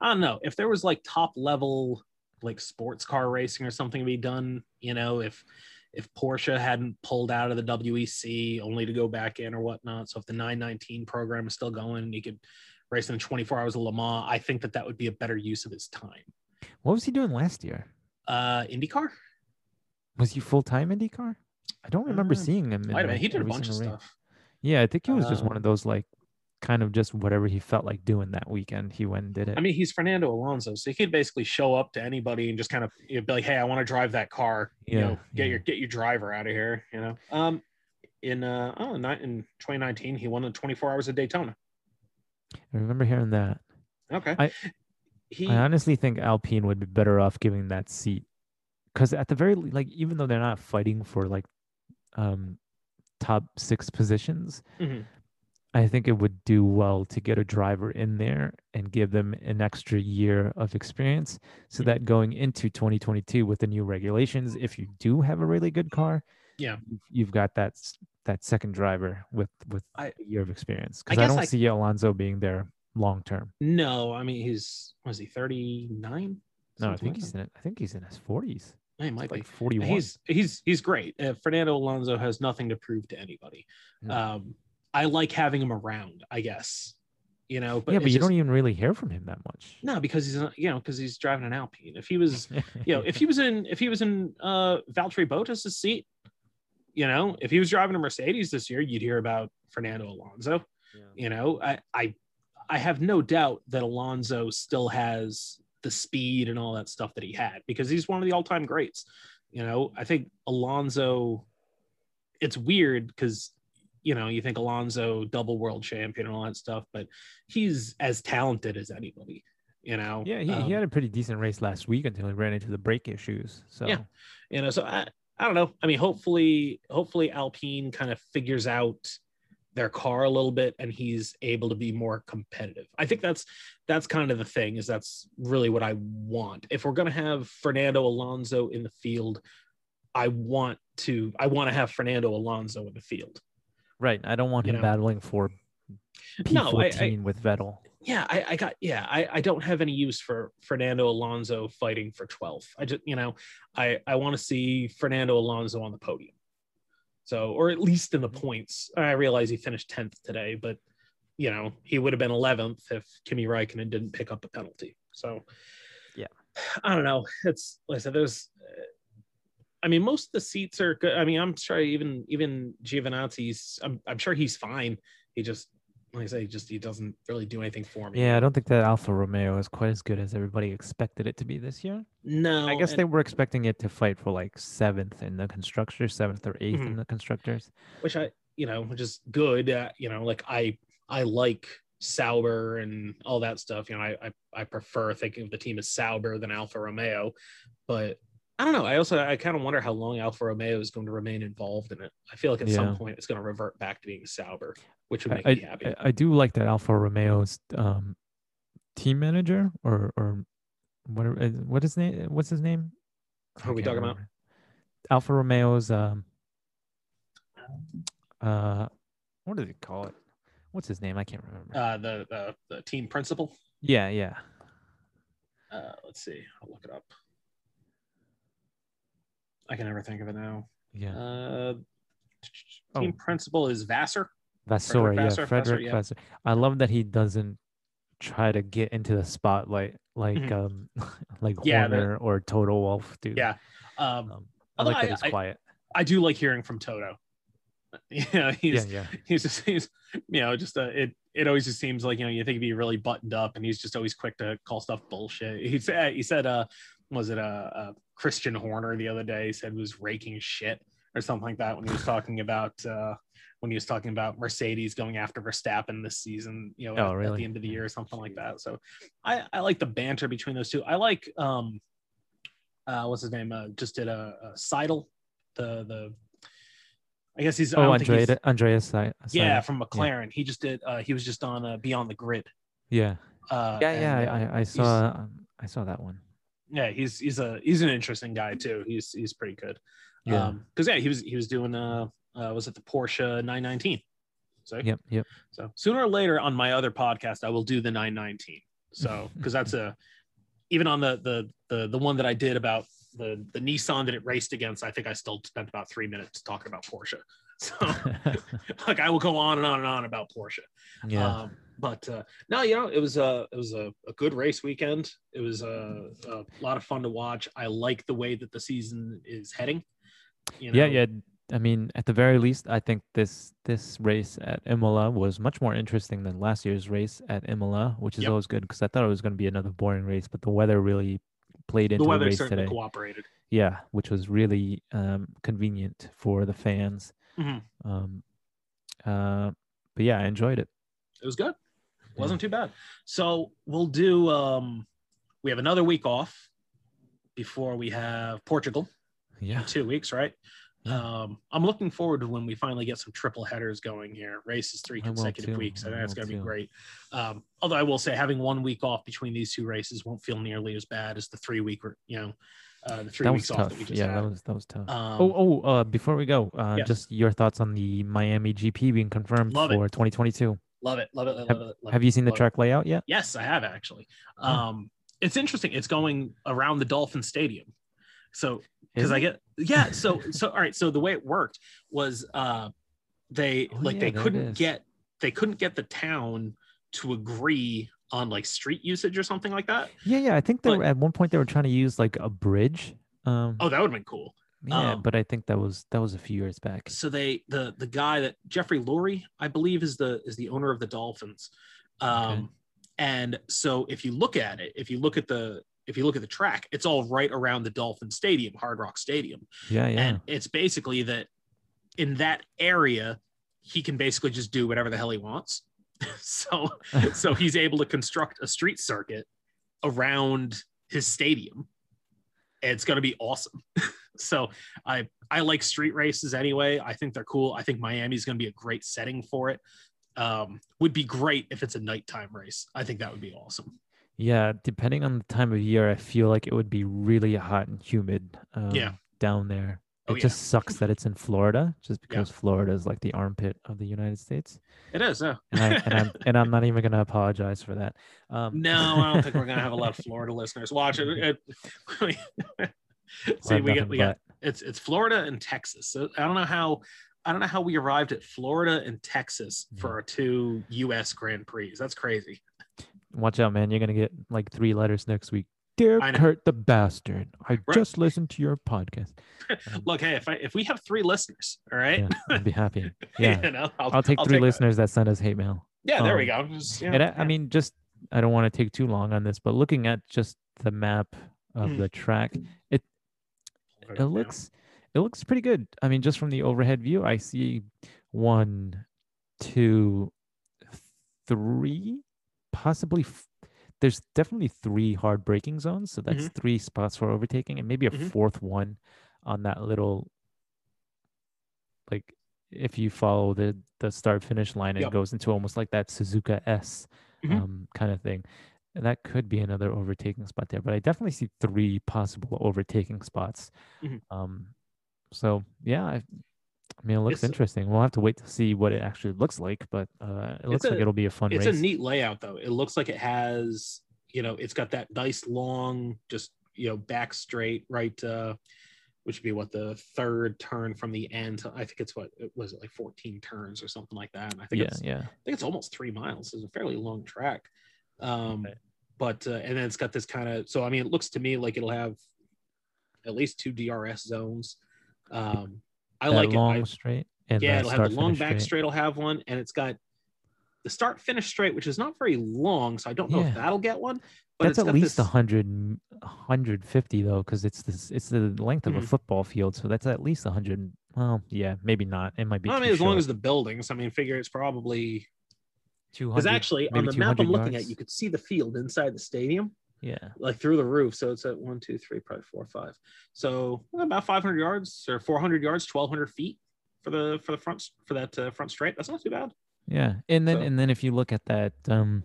S2: I don't know if there was like top level like sports car racing or something to be done. You know, if if Porsche hadn't pulled out of the WEC only to go back in or whatnot. So if the 919 program is still going, and he could race in 24 hours of Le Mans. I think that that would be a better use of his time.
S1: What was he doing last year?
S2: Uh, IndyCar.
S1: Was he full time IndyCar? I don't remember
S2: Uh,
S1: seeing him.
S2: Might have been. He did a bunch of
S1: race.
S2: stuff.
S1: Yeah, I think he was just one
S2: Um,
S1: of those like kind of just whatever he felt like doing that weekend. He went and did it.
S2: I mean, he's Fernando Alonso, so he could basically show up to anybody and just kind of you know, be like, "Hey, I want to drive that car. You
S1: Yeah,
S2: know, get
S1: yeah.
S2: your get your driver out of here." You know, um, in uh, oh, ni- in 2019, he won the 24 Hours of Daytona.
S1: I remember hearing that.
S2: Okay,
S1: I-
S2: he
S1: I honestly think Alpine would be better off giving that seat, because at the very like, even though they're not fighting for like um top six positions,
S2: Mhm.
S1: I think it would do well to get a driver in there and give them an extra year of experience, so
S2: Mhm.
S1: that going into 2022 with the new regulations, if you do have a really good car,
S2: Yeah.
S1: you've- got that that second driver with with
S2: I-
S1: a year of experience because I,
S2: guess
S1: don't
S2: I-
S1: see Alonso being there long term.
S2: No, I mean he's was he thirty nine?
S1: No, I think he's in. I think he's in his forties.
S2: He might be.
S1: Like forty one.
S2: He's he's he's great. Uh, Fernando Alonso has nothing to prove to anybody.
S1: No.
S2: Um, I like having him around. I guess you know, but
S1: yeah, but you
S2: just-
S1: don't even really hear from him that much.
S2: no because he's not, you know because he's driving an Alpine. If he was you know if he was in if he was in uh Valtteri Bottas's seat, you know if he was driving a Mercedes this year, you'd hear about Fernando Alonso. You know, I I I have no doubt that Alonso still has the speed and all that stuff that he had because he's one of the all-time greats. You know, I think Alonso it's weird because you know, you think Alonso double world champion and all that stuff, but he's as talented as anybody, you know.
S1: Yeah, he,
S2: Um,
S1: he had a pretty decent race last week until he ran into the brake issues. So
S2: Yeah. you know so i i don't know i mean hopefully hopefully alpine kind of figures out their car a little bit and he's able to be more competitive i think that's that's kind of the thing is that's really what i want if we're going to have fernando alonso in the field i want to i want to have fernando alonso in the field
S1: right. I don't want
S2: You
S1: him
S2: know.
S1: battling for P14
S2: No, I- I-
S1: with Vettel.
S2: yeah I, I got yeah I, I don't have any use for fernando alonso fighting for 12th i just you know i i want to see fernando alonso on the podium so or at least in the mm-hmm. points i realize he finished 10th today but you know he would have been 11th if kimi Räikkönen didn't pick up a penalty so
S1: Yeah.
S2: i don't know it's like i said there's I mean, most of the seats are good. I mean, I'm sure even even Giovinazzi's. I'm, I'm sure he's fine. He just, like I say, just he doesn't really do anything for me.
S1: Yeah, I don't think that Alfa Romeo is quite as good as everybody expected it to be this year.
S2: No,
S1: I guess
S2: and-
S1: they were expecting it to fight for like seventh in the constructors, seventh or 8th in
S2: Mhm.
S1: the constructors.
S2: which I, you know, which is good. Uh, you know, like I, I like Sauber and all that stuff. You know, I, I, I prefer thinking of the team as Sauber than Alfa Romeo, but I don't know. I also, I kind of wonder how long Alfa Romeo is going to remain involved in it. I feel like at some point it's going to revert back to being Sauber, which would make
S1: I,
S2: me happy.
S1: I- I do like that Alfa Romeo's um, team manager or or what uh, what is name? What's his name?
S2: Who are we talking about?
S1: Alfa Romeo's um uh what do they call it? What's his name? I can't remember.
S2: uh, the, the the team principal.
S1: yeah, yeah.
S2: Uh, let's see. I'll look it up. I can never think of it now.
S1: Yeah.
S2: Uh,
S1: Oh.
S2: team principal is Vassar.
S1: Vasseur, yeah,
S2: Vasseur, Vasseur,
S1: Frederick
S2: yeah.
S1: Vasseur. I love that he doesn't try to get into the spotlight like
S2: Mhm.
S1: um like
S2: Yeah,
S1: Horner or Toto Wolff do.
S2: Yeah. Um,
S1: Um, I like that
S2: I-
S1: he's
S2: I-
S1: quiet.
S2: I do like hearing from Toto. Yeah, he's
S1: yeah, yeah.
S2: he's just he's you know just uh, it it always just seems like you know you think he'd be really buttoned up and he's just always quick to call stuff bullshit. He said he said uh was it uh, uh Christian Horner the other day said was raking shit or something like that when he was talking about uh when he was talking about Mercedes going after Verstappen this season, you know,
S1: Oh,
S2: at, at the end of the year or something like that. So I I like the banter between those two. I like um uh what's his name uh just did a, a Seidl the the I guess he's
S1: Oh,
S2: don't think he's-
S1: Andreas, Andreas Si-
S2: yeah, from McLaren. He just did. Uh, he was just on uh, Beyond the Grid.
S1: yeah,
S2: Uh,
S1: yeah, yeah.
S2: and, uh,
S1: I, I saw um, I saw that one.
S2: Yeah, he's he's a he's an interesting guy too. He's he's pretty good.
S1: Yeah.
S2: Um, because yeah, he was he was doing uh, uh was it the Porsche 919? So
S1: Yep, yep.
S2: so sooner or later on my other podcast, I will do the 919. So because that's a even on the the the the one that I did about the the Nissan that it raced against, I think I still spent about three minutes talking about Porsche. So like I will go on and on and on about Porsche.
S1: yeah.
S2: Um, but uh, no, you know, it was a it was a, a good race weekend. It was a, a lot of fun to watch. I like the way that the season is heading. You know,
S1: yeah, yeah. I mean, at the very least, I think this this race at Imola was much more interesting than last year's race at Imola, which is
S2: Yep.
S1: always good because I thought it was going to be another boring race, but the weather really played into
S2: The
S1: the,
S2: weather
S1: race
S2: certainly
S1: today.
S2: cooperated.
S1: Yeah, which was really um, convenient for the fans.
S2: Mhm.
S1: Um, uh, but yeah, I enjoyed it.
S2: It was good. Wasn't too bad. So we'll do. Um, we have another week off before we have Portugal
S1: Yeah,
S2: in two weeks, right? Um, I'm looking forward to when we finally get some triple headers going here. Races three consecutive weeks. I think that's going to be great. Um, although I will say having one week off between these two races won't feel nearly as bad as the three week, you know, Uh, the three
S1: that
S2: weeks off that we just
S1: Yeah,
S2: had.
S1: that was that was tough.
S2: Um,
S1: oh, oh, uh, before we go, uh, just your thoughts on the Miami GP being confirmed
S2: Love it.
S1: for 2022.
S2: Love it, love it, love it. love it,
S1: Have you seen the
S2: love it.
S1: track layout yet?
S2: Yes, I have actually. Um, it's interesting. It's going around the Dolphin Stadium. So because I get yeah, so so all right. So the way it worked was uh they
S1: Oh,
S2: like
S1: yeah,
S2: they couldn't get they couldn't get the town to agree on like street usage or something like that.
S1: Yeah, yeah. I think they
S2: But-
S1: were at one point they were trying to use like a bridge. Um,
S2: Oh, that would have been cool.
S1: Yeah,
S2: um,
S1: but I think that was that was a few years back.
S2: So they the the guy that Jeffrey Lurie, I believe, is the is the owner of the Dolphins. Um
S1: Okay.
S2: and so if you look at it, if you look at the if you look at the track, it's all right around the Dolphin Stadium, Hard Rock Stadium.
S1: Yeah, yeah.
S2: And it's basically that in that area, he can basically just do whatever the hell he wants. so so he's able to construct a street circuit around his stadium. And it's gonna be awesome. so I I like street races anyway. I think they're cool. I think Miami's gonna be a great setting for it. Um, would be great if it's a nighttime race. I think that would be awesome.
S1: Yeah, depending on the time of year, I feel like it would be really hot and humid. Um,
S2: Yeah.
S1: down there. It
S2: Oh, yeah.
S1: just sucks that it's in Florida, just
S2: Yeah.
S1: because Florida is like the armpit of the United States,
S2: It is, yeah.
S1: and, I, and I'm and I'm not even gonna apologize for that. Um,
S2: No, I don't think we're gonna have a lot of Florida listeners watch it. It- See, we
S1: nothing
S2: we got it's it's Florida and Texas. So I don't know how I don't know how we arrived at Florida and Texas for our two U.S. Grand Prix. That's crazy.
S1: Watch out, man! You're gonna get like three letters next week. Dear Kurt the bastard, I
S2: Right.
S1: just listened to your podcast. Um,
S2: Look, hey, if I if we have three listeners, all right,
S1: yeah, I'd be happy. Yeah,
S2: you know, I'll,
S1: I'll take three
S2: that.
S1: listeners that send us hate mail.
S2: Yeah, there we
S1: Um,
S2: go. Just, you
S1: And I, I mean, just I don't want to take too long on this, but looking at just the map of
S2: Mhm.
S1: the track, it it looks it looks pretty good. I mean, just from the overhead view, I see one, two, three, possibly. F- there's definitely three hard braking zones, so that's three spots for overtaking, and maybe a
S2: Mhm.
S1: fourth one on that little. Like, if you follow the the start finish line, it
S2: Yep.
S1: goes into almost like that Suzuka S
S2: Mhm.
S1: um, kind of thing. That could be another overtaking spot there, but I definitely see three possible overtaking spots.
S2: Mhm.
S1: Um, so yeah, I, I mean, it looks
S2: It's
S1: interesting. We'll have to wait to see what it actually looks like, but uh, it looks like it'll be a fun
S2: it's
S1: race.
S2: a neat layout though. It looks like it has, you know, it's got that nice long, just you know, back straight, right? Uh, which would be what the third turn from the end. to- I think it's what it was it like 14 turns or something like that. And I think
S1: yeah,
S2: it's
S1: yeah,
S2: I think it's almost three miles. It's a fairly long track. Um,
S1: Okay.
S2: but uh, and then it's got this kind of so I mean it looks to me like it'll have at least two DRS zones. Um, I
S1: that
S2: like
S1: long
S2: it. I,
S1: straight. And
S2: yeah, it'll have the long back
S1: straight.
S2: straight will have one, and it's got the start finish straight, which is not very long, so I don't know
S1: Yeah.
S2: if that'll get one. But
S1: That's
S2: it's
S1: at least
S2: this,
S1: 100, 150 though, because it's this it's the length of a
S2: Mhm.
S1: football field, so that's at least 100. Well, yeah, maybe not. It might be.
S2: I mean,
S1: too
S2: as long as the buildings. I mean, figure it's probably
S1: 200.
S2: Because actually on the map I'm looking
S1: yards.
S2: at, you could see the field inside the stadium.
S1: yeah,
S2: like through the roof. So it's at one, two, three, probably four, five. So about 500 yards or 400 yards, 1,200 feet for the for the front for that uh, front straight. That's not too bad.
S1: Yeah, and then
S2: So-
S1: and then if you look at that um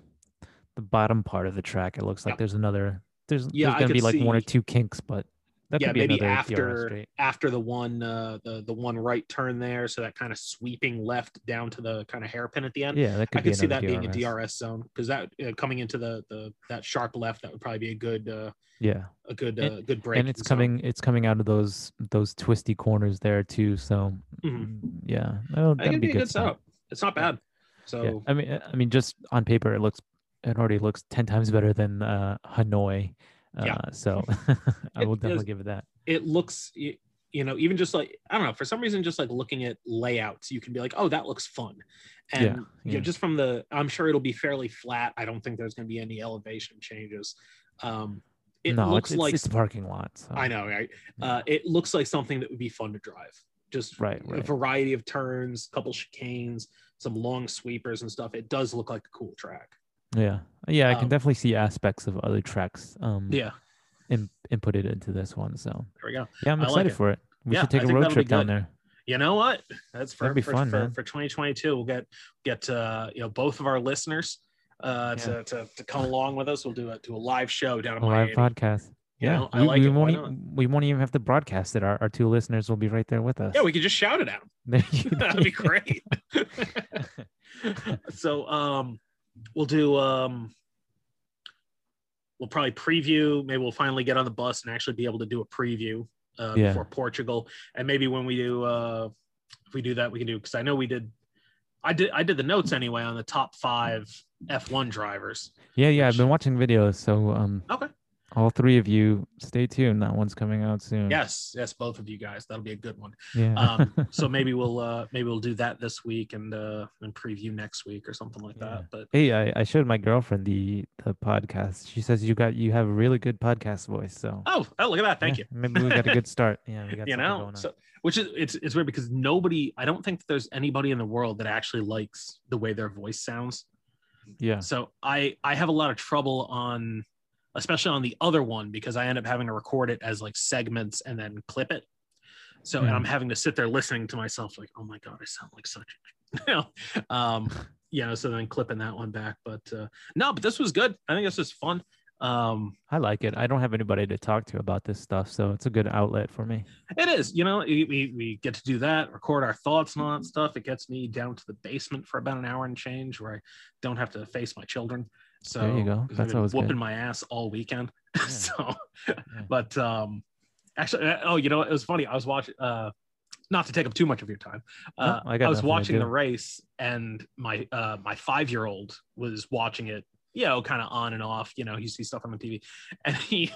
S1: the bottom part of the track, it looks like
S2: Yeah.
S1: there's another there's
S2: Yeah,
S1: there's gonna be like one or two kinks, but that
S2: yeah, maybe after after the one uh, the the one right turn there. So that kind of sweeping left down to the kind of hairpin at the end.
S1: Yeah, that could
S2: I
S1: be
S2: could see that being a
S1: DRS.
S2: DRS zone because that uh, coming into the the that sharp left that would probably be a good uh,
S1: Yeah,
S2: a good
S1: And-
S2: uh, good break.
S1: and it's coming it's coming out of those those twisty corners there too. So
S2: Mhm.
S1: mm, yeah, that'll,
S2: I think
S1: that'll
S2: it'd
S1: be
S2: be a
S1: good stuff.
S2: setup. It's not bad. So
S1: Yeah, I mean, I mean, just on paper, it looks it already looks ten times better than uh, Hanoi. Uh,
S2: Yeah.
S1: So I
S2: It
S1: will definitely give it that.
S2: it looks y- you know even just like i don't know for some reason just like looking at layouts you can be like oh that looks fun and
S1: Yeah,
S2: you
S1: yeah.
S2: know just from the i'm sure it'll be fairly flat i don't think there's going to be any elevation changes um it
S1: no,
S2: looks
S1: it's,
S2: like
S1: it's a parking lot. So.
S2: i know right
S1: Yeah.
S2: uh it looks like something that would be fun to drive just
S1: Right,
S2: a variety of turns couple chicanes some long sweepers and stuff it does look like a cool track
S1: Yeah, yeah, I can
S2: Um,
S1: definitely see aspects of other tracks. Um,
S2: yeah
S1: in, inputted into this one. So
S2: there we go
S1: yeah, I'm
S2: like
S1: excited
S2: it.
S1: for it. We
S2: Yeah,
S1: should take
S2: I
S1: a road trip down there.
S2: you know what that's for
S1: be
S2: for,
S1: fun,
S2: for, for 2022 we'll get get uh you know both of our listeners uh
S1: Yeah.
S2: to, to to come along with us we'll do a do a live show down in
S1: A live
S2: Miami.
S1: podcast.
S2: You
S1: yeah,
S2: know, I
S1: we,
S2: like
S1: we
S2: it.
S1: Won't.
S2: not?
S1: e- we won't even have to broadcast it. Our, our two listeners will be right there with us.
S2: Yeah, we could just shout it at them. That'd be great. so um we'll do um we'll probably preview maybe we'll finally get on the bus and actually be able to do a preview uh
S1: Yeah.
S2: before portugal and maybe when we do uh if we do that we can do because i know we did i did i did the notes anyway on the top five f1 drivers
S1: Yeah, yeah. I've been watching videos, so um,
S2: okay
S1: all three of you, stay tuned. That one's coming out soon.
S2: yes yes both of you guys that'll be a good one
S1: Yeah.
S2: um so maybe we'll uh maybe we'll do that this week and uh and preview next week or something like
S1: Yeah.
S2: that but
S1: hey, I, I showed my girlfriend the the podcast. She says you got you have a really good podcast voice. So
S2: oh, oh look at that thank
S1: yeah,
S2: you
S1: Maybe we got a good start. Yeah, we got
S2: you know so which is it's it's weird because nobody i don't think there's anybody in the world that actually likes the way their voice sounds
S1: yeah.
S2: so i i have a lot of trouble on especially on the other one because i end up having to record it as like segments and then clip it so and
S1: Mhm.
S2: i'm having to sit there listening to myself like oh my god i sound like such a you know um you know so then clipping that one back but uh no but this was good i think this was fun um
S1: I like it. I don't have anybody to talk to about this stuff, so it's a good outlet for me.
S2: It is, you know, we, we, we get to do that, record our thoughts and all that stuff. It gets me down to the basement for about an hour and change where I don't have to face my children. So
S1: There you go. That's always
S2: whooping
S1: good.
S2: my ass all weekend.
S1: Yeah.
S2: so, but um, actually, uh, oh, you know, it was funny. I was watching, uh, not to take up too much of your time. Uh,
S1: I got
S2: was watching the race and my, uh, my five-year-old was watching it, you know, kind of on and off, you know, he sees stuff on the TV and he,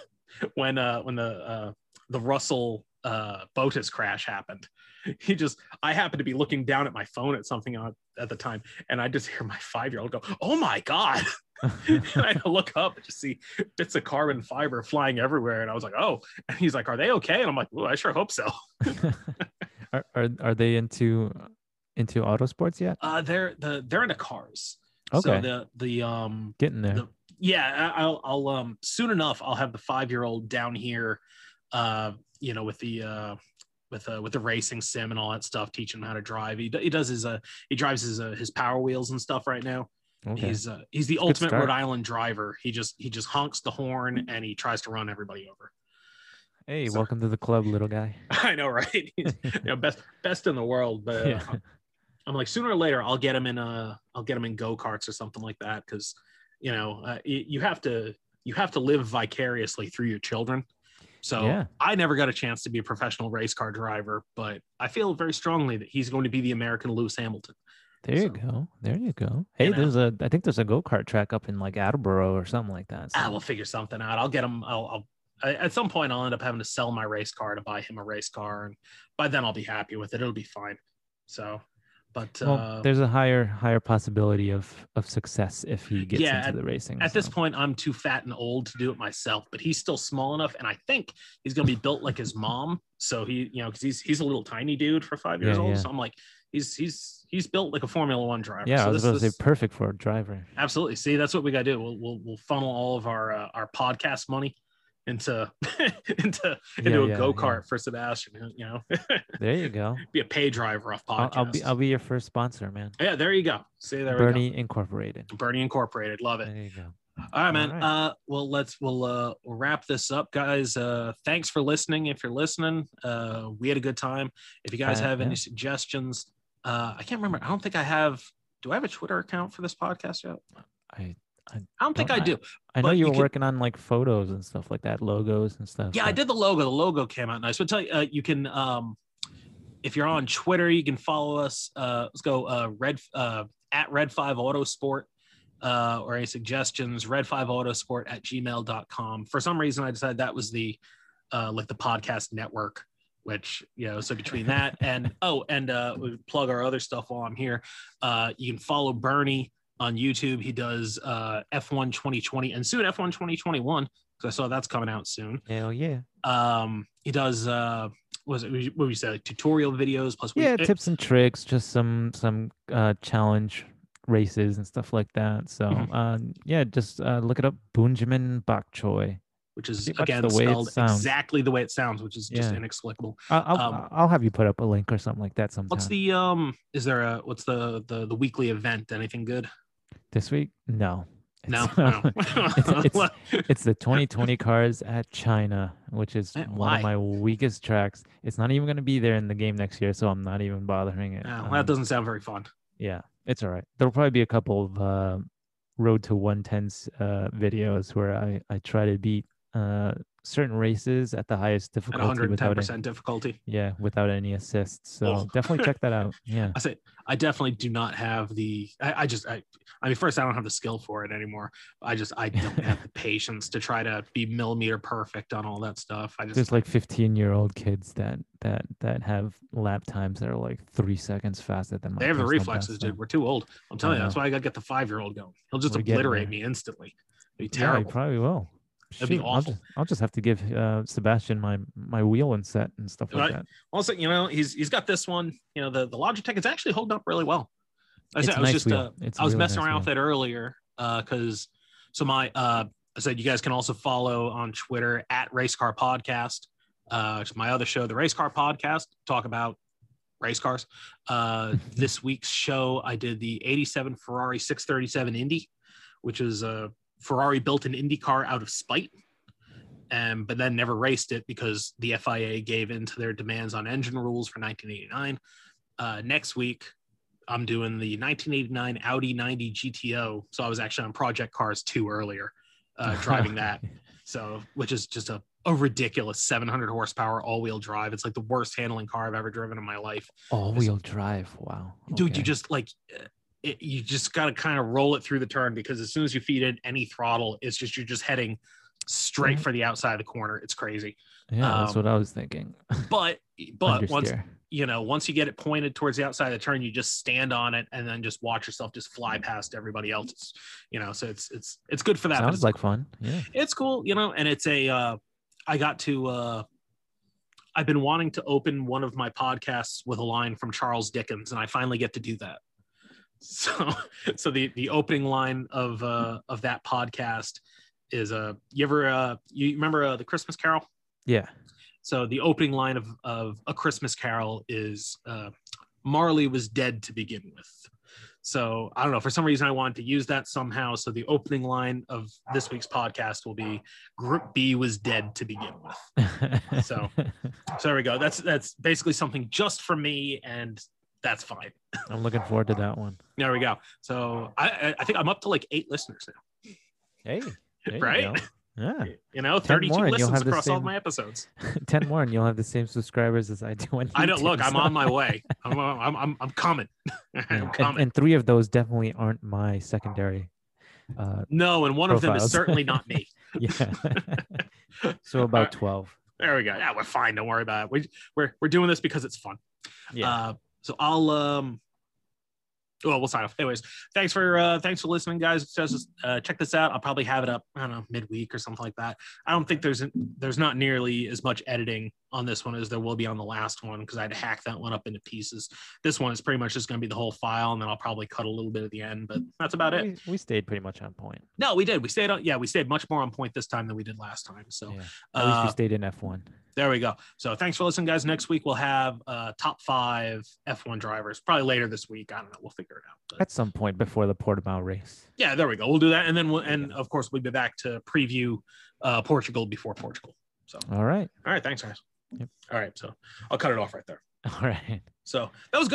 S2: when, uh, when the, uh, the Russell uh, Bottas crash happened. He just, I happened to be looking down at my phone at something on, at the time, and I just hear my five year old go, Oh my God. and I look up and just see bits of carbon fiber flying everywhere. And I was like, Oh, and he's like, Are they okay? And I'm like, Well, I sure hope so.
S1: are, are are they into into auto sports yet?
S2: Uh, they're, the, they're into cars.
S1: Okay.
S2: So the, the, um,
S1: Getting there.
S2: the- yeah I- i'll i'll um soon enough i'll have the five year old down here uh you know with the uh with uh with the racing sim and all that stuff teaching him how to drive he, he does his uh he drives his uh, his power wheels and stuff right now
S1: okay.
S2: he's uh he's the ultimate rhode island driver he just he just honks the horn and he tries to run everybody over
S1: hey,
S2: so-
S1: welcome to the club, little guy.
S2: i know right he's you know best best in the world but uh,
S1: Yeah.
S2: I'm like sooner or later I'll get him in uh I'll get him in go karts or something like that because you know uh, you have to you have to live vicariously through your children. So
S1: Yeah.
S2: I never got a chance to be a professional race car driver, but I feel very strongly that he's going to be the American Lewis Hamilton.
S1: There you go. There you go. Hey,
S2: know.
S1: there's a I think there's a go kart track up in like Attleboro or something like that.
S2: Ah,
S1: so-
S2: we'll figure something out. I'll get him. I'll, I'll I- at some point I'll end up having to sell my race car to buy him a race car, and by then I'll be happy with it. It'll be fine. So, but
S1: well,
S2: uh,
S1: there's a higher higher possibility of of success if he gets
S2: Yeah,
S1: into the racing.
S2: at this point i'm too fat and old to do it myself but he's still small enough and i think he's going to be built like his mom so he you know because he's he's a little tiny dude for five years
S1: Yeah,
S2: old
S1: yeah.
S2: so i'm like he's he's he's built like a formula one driver
S1: Yeah,
S2: so
S1: I was
S2: this-
S1: about to
S2: this-
S1: say perfect for a driver.
S2: absolutely see that's what we got to do we'll, we'll we'll funnel all of our uh, our podcast money into into into
S1: Yeah,
S2: a
S1: yeah,
S2: go-kart for sebastian you know
S1: There you go.
S2: be a pay driver off
S1: I'll,
S2: podcast
S1: I'll be I'll be your first sponsor, man.
S2: yeah there you go see there
S1: Bernie Incorporated.
S2: we go bernie incorporated love it
S1: There you go.
S2: All right, man.
S1: All right.
S2: Uh, well, let's we'll uh we'll wrap this up, guys. Uh, thanks for listening. If you're listening, uh, we had a good time. If you guys have
S1: yeah.
S2: any suggestions, uh, I can't remember. I don't think I have. Do I have a Twitter account for this podcast yet?
S1: I
S2: I don't think
S1: Don't
S2: I
S1: I-
S2: do.
S1: I know you
S2: you
S1: were
S2: can-
S1: working on like photos and stuff like that, logos and stuff.
S2: Yeah, I did the logo. The logo came out nice. But tell you, uh, you can um, if you're on Twitter, you can follow us. Uh, let's go uh, red uh, at Red Five Autosport. Uh, or any suggestions, red five autosport at gmail.com. For some reason, I decided that was the uh, like the podcast network, which you know, so between that and oh, and uh, we plug our other stuff while I'm here. Uh, you can follow Bernie on YouTube. He does uh, F1 2020 and soon F1 2021 because I saw that's coming out soon.
S1: Hell yeah.
S2: Um, he does uh, what was it what you say like tutorial videos plus we-
S1: Yeah,
S2: it-
S1: tips and tricks, just some some uh challenge races and stuff like that. So uh, yeah, just uh, look it up. Benjamin Bok Choi.
S2: Which is again spelled exactly the way it sounds, which is just
S1: Yeah.
S2: inexplicable.
S1: I'll
S2: Um,
S1: I'll have you put up a link or something like that sometime.
S2: What's the um? Is there a what's the the the weekly event? Anything good?
S1: this week? No,
S2: No,
S1: It's,
S2: no.
S1: it's, it's the 2020 cars at China, which is one
S2: why?
S1: of my weakest tracks. It's not even going to be there in the game next year, so I'm not even bothering it.
S2: Yeah,
S1: Um,
S2: that doesn't sound very fun.
S1: yeah, it's all right. There'll probably be a couple of uh, road to 110s uh, videos where I I try to beat uh, certain races at the highest
S2: At
S1: difficulty without any,
S2: 110% difficulty.
S1: yeah without any assists. So
S2: Oh.
S1: definitely check that out. Yeah.
S2: I say I definitely do not have the. I, I just I, I mean, first I don't have the skill for it anymore. I just I don't have the patience to try to be millimeter perfect on all that stuff. I just
S1: There's like 15 year old kids that that that have lap times that are like three seconds faster than my
S2: they have the reflexes, dude. We're too old. I'm telling you, that's why I gotta get the five year old going. He'll just
S1: We're
S2: obliterate me instantly. It'd be
S1: Yeah,
S2: terrible.
S1: probably will.
S2: That'd be
S1: Shoot, I'll
S2: awful.
S1: just, I'll just have to give uh, Sebastian my my wheel and set and stuff like
S2: Right.
S1: that.
S2: also, you know, he's he's got this one. You know, the the Logitech is actually holding up really well. I, said, I was
S1: nice
S2: just uh, I was
S1: really
S2: messing
S1: nice
S2: around
S1: wheel.
S2: with it earlier because so my uh I said you guys can also follow on Twitter at Race Car Podcast. Uh, it's my other show, the Race Car Podcast, talk about race cars. Uh, this week's show, I did the '87 Ferrari 637 Indy, which is a Ferrari built an Indy car out of spite, and but then never raced it because the FIA gave in to their demands on engine rules for 1989. Uh, next week, I'm doing the 1989 Audi 90 GTO. So I was actually on Project Cars 2 earlier, uh, driving that. So, which is just a, a ridiculous 700 horsepower all wheel drive. It's like the worst handling car I've ever driven in my life.
S1: All wheel drive. Wow.
S2: Dude, you just like, uh, it, you just got to kind of roll it through the turn because as soon as you feed in any throttle, it's just, you're just heading straight
S1: Mhm.
S2: for the outside of the corner. It's crazy.
S1: yeah, that's
S2: um,
S1: what I was thinking.
S2: But, but once, you know, once you get it pointed towards the outside of the turn, you just stand on it and then just watch yourself just fly past everybody else. It's, you know, so it's it's it's good for that.
S1: Sounds
S2: it's,
S1: like fun. Yeah.
S2: it's cool, you know, and it's a uh I got to uh I've been wanting to open one of my podcasts with a line from Charles Dickens, and I finally get to do that. So so the the opening line of uh of that podcast is uh you ever uh you remember uh, the Christmas Carol?
S1: Yeah.
S2: So the opening line of, of A Christmas Carol is uh, Marley was dead to begin with. So I don't know. For some reason, I wanted to use that somehow. So the opening line of this week's podcast will be Group B was dead to begin with. So- So there we go. That's that's basically something just for me, and that's fine.
S1: I'm looking forward to that one.
S2: There we go. So I I- think I'm up to like eight listeners now.
S1: Hey. you
S2: Right?
S1: Yeah.
S2: You know,
S1: 10
S2: 32
S1: more and you'll
S2: listens across all my episodes.
S1: 10 more and you'll have the same subscribers as I do on
S2: I don't look. I'm on my way. I'm I'm I'm, I'm coming.
S1: Yeah.
S2: I'm
S1: And,
S2: coming.
S1: and three of those definitely aren't my secondary. Uh,
S2: No, and one of them is certainly not me.
S1: yeah. so about 12.
S2: There we go. Yeah, we're fine. Don't worry about it. We, we're we're doing this because it's fun.
S1: Yeah.
S2: Uh, so I'll um. Well, we'll sign off. Anyways, thanks for uh, thanks for listening, guys. Just uh, check this out. I'll probably have it up. I don't know midweek or something like that. I don't think there's there's not nearly as much editing on this one as there will be on the last one because I had to hack that one up into pieces. This one is pretty much just going to be the whole file, and then I'll probably cut a little bit at the end. But that's about it.
S1: we, we stayed pretty much on point.
S2: No, we did. We stayed on. Yeah, we stayed much more on point this time than we did last time. So
S1: Yeah. At least
S2: uh,
S1: we stayed in F1.
S2: There we go. So thanks for listening, guys. Next week we'll have uh, top five F1 drivers. Probably later this week. I don't know. We'll figure it out. But
S1: At some point before the Portimao race.
S2: yeah, there we go. We'll do that, and then we'll, and of course we'll be back to preview uh, Portugal before Portugal. So
S1: All right.
S2: all right, thanks, guys.
S1: Yep.
S2: All right, so I'll cut it off right there.
S1: All right.
S2: So that was good.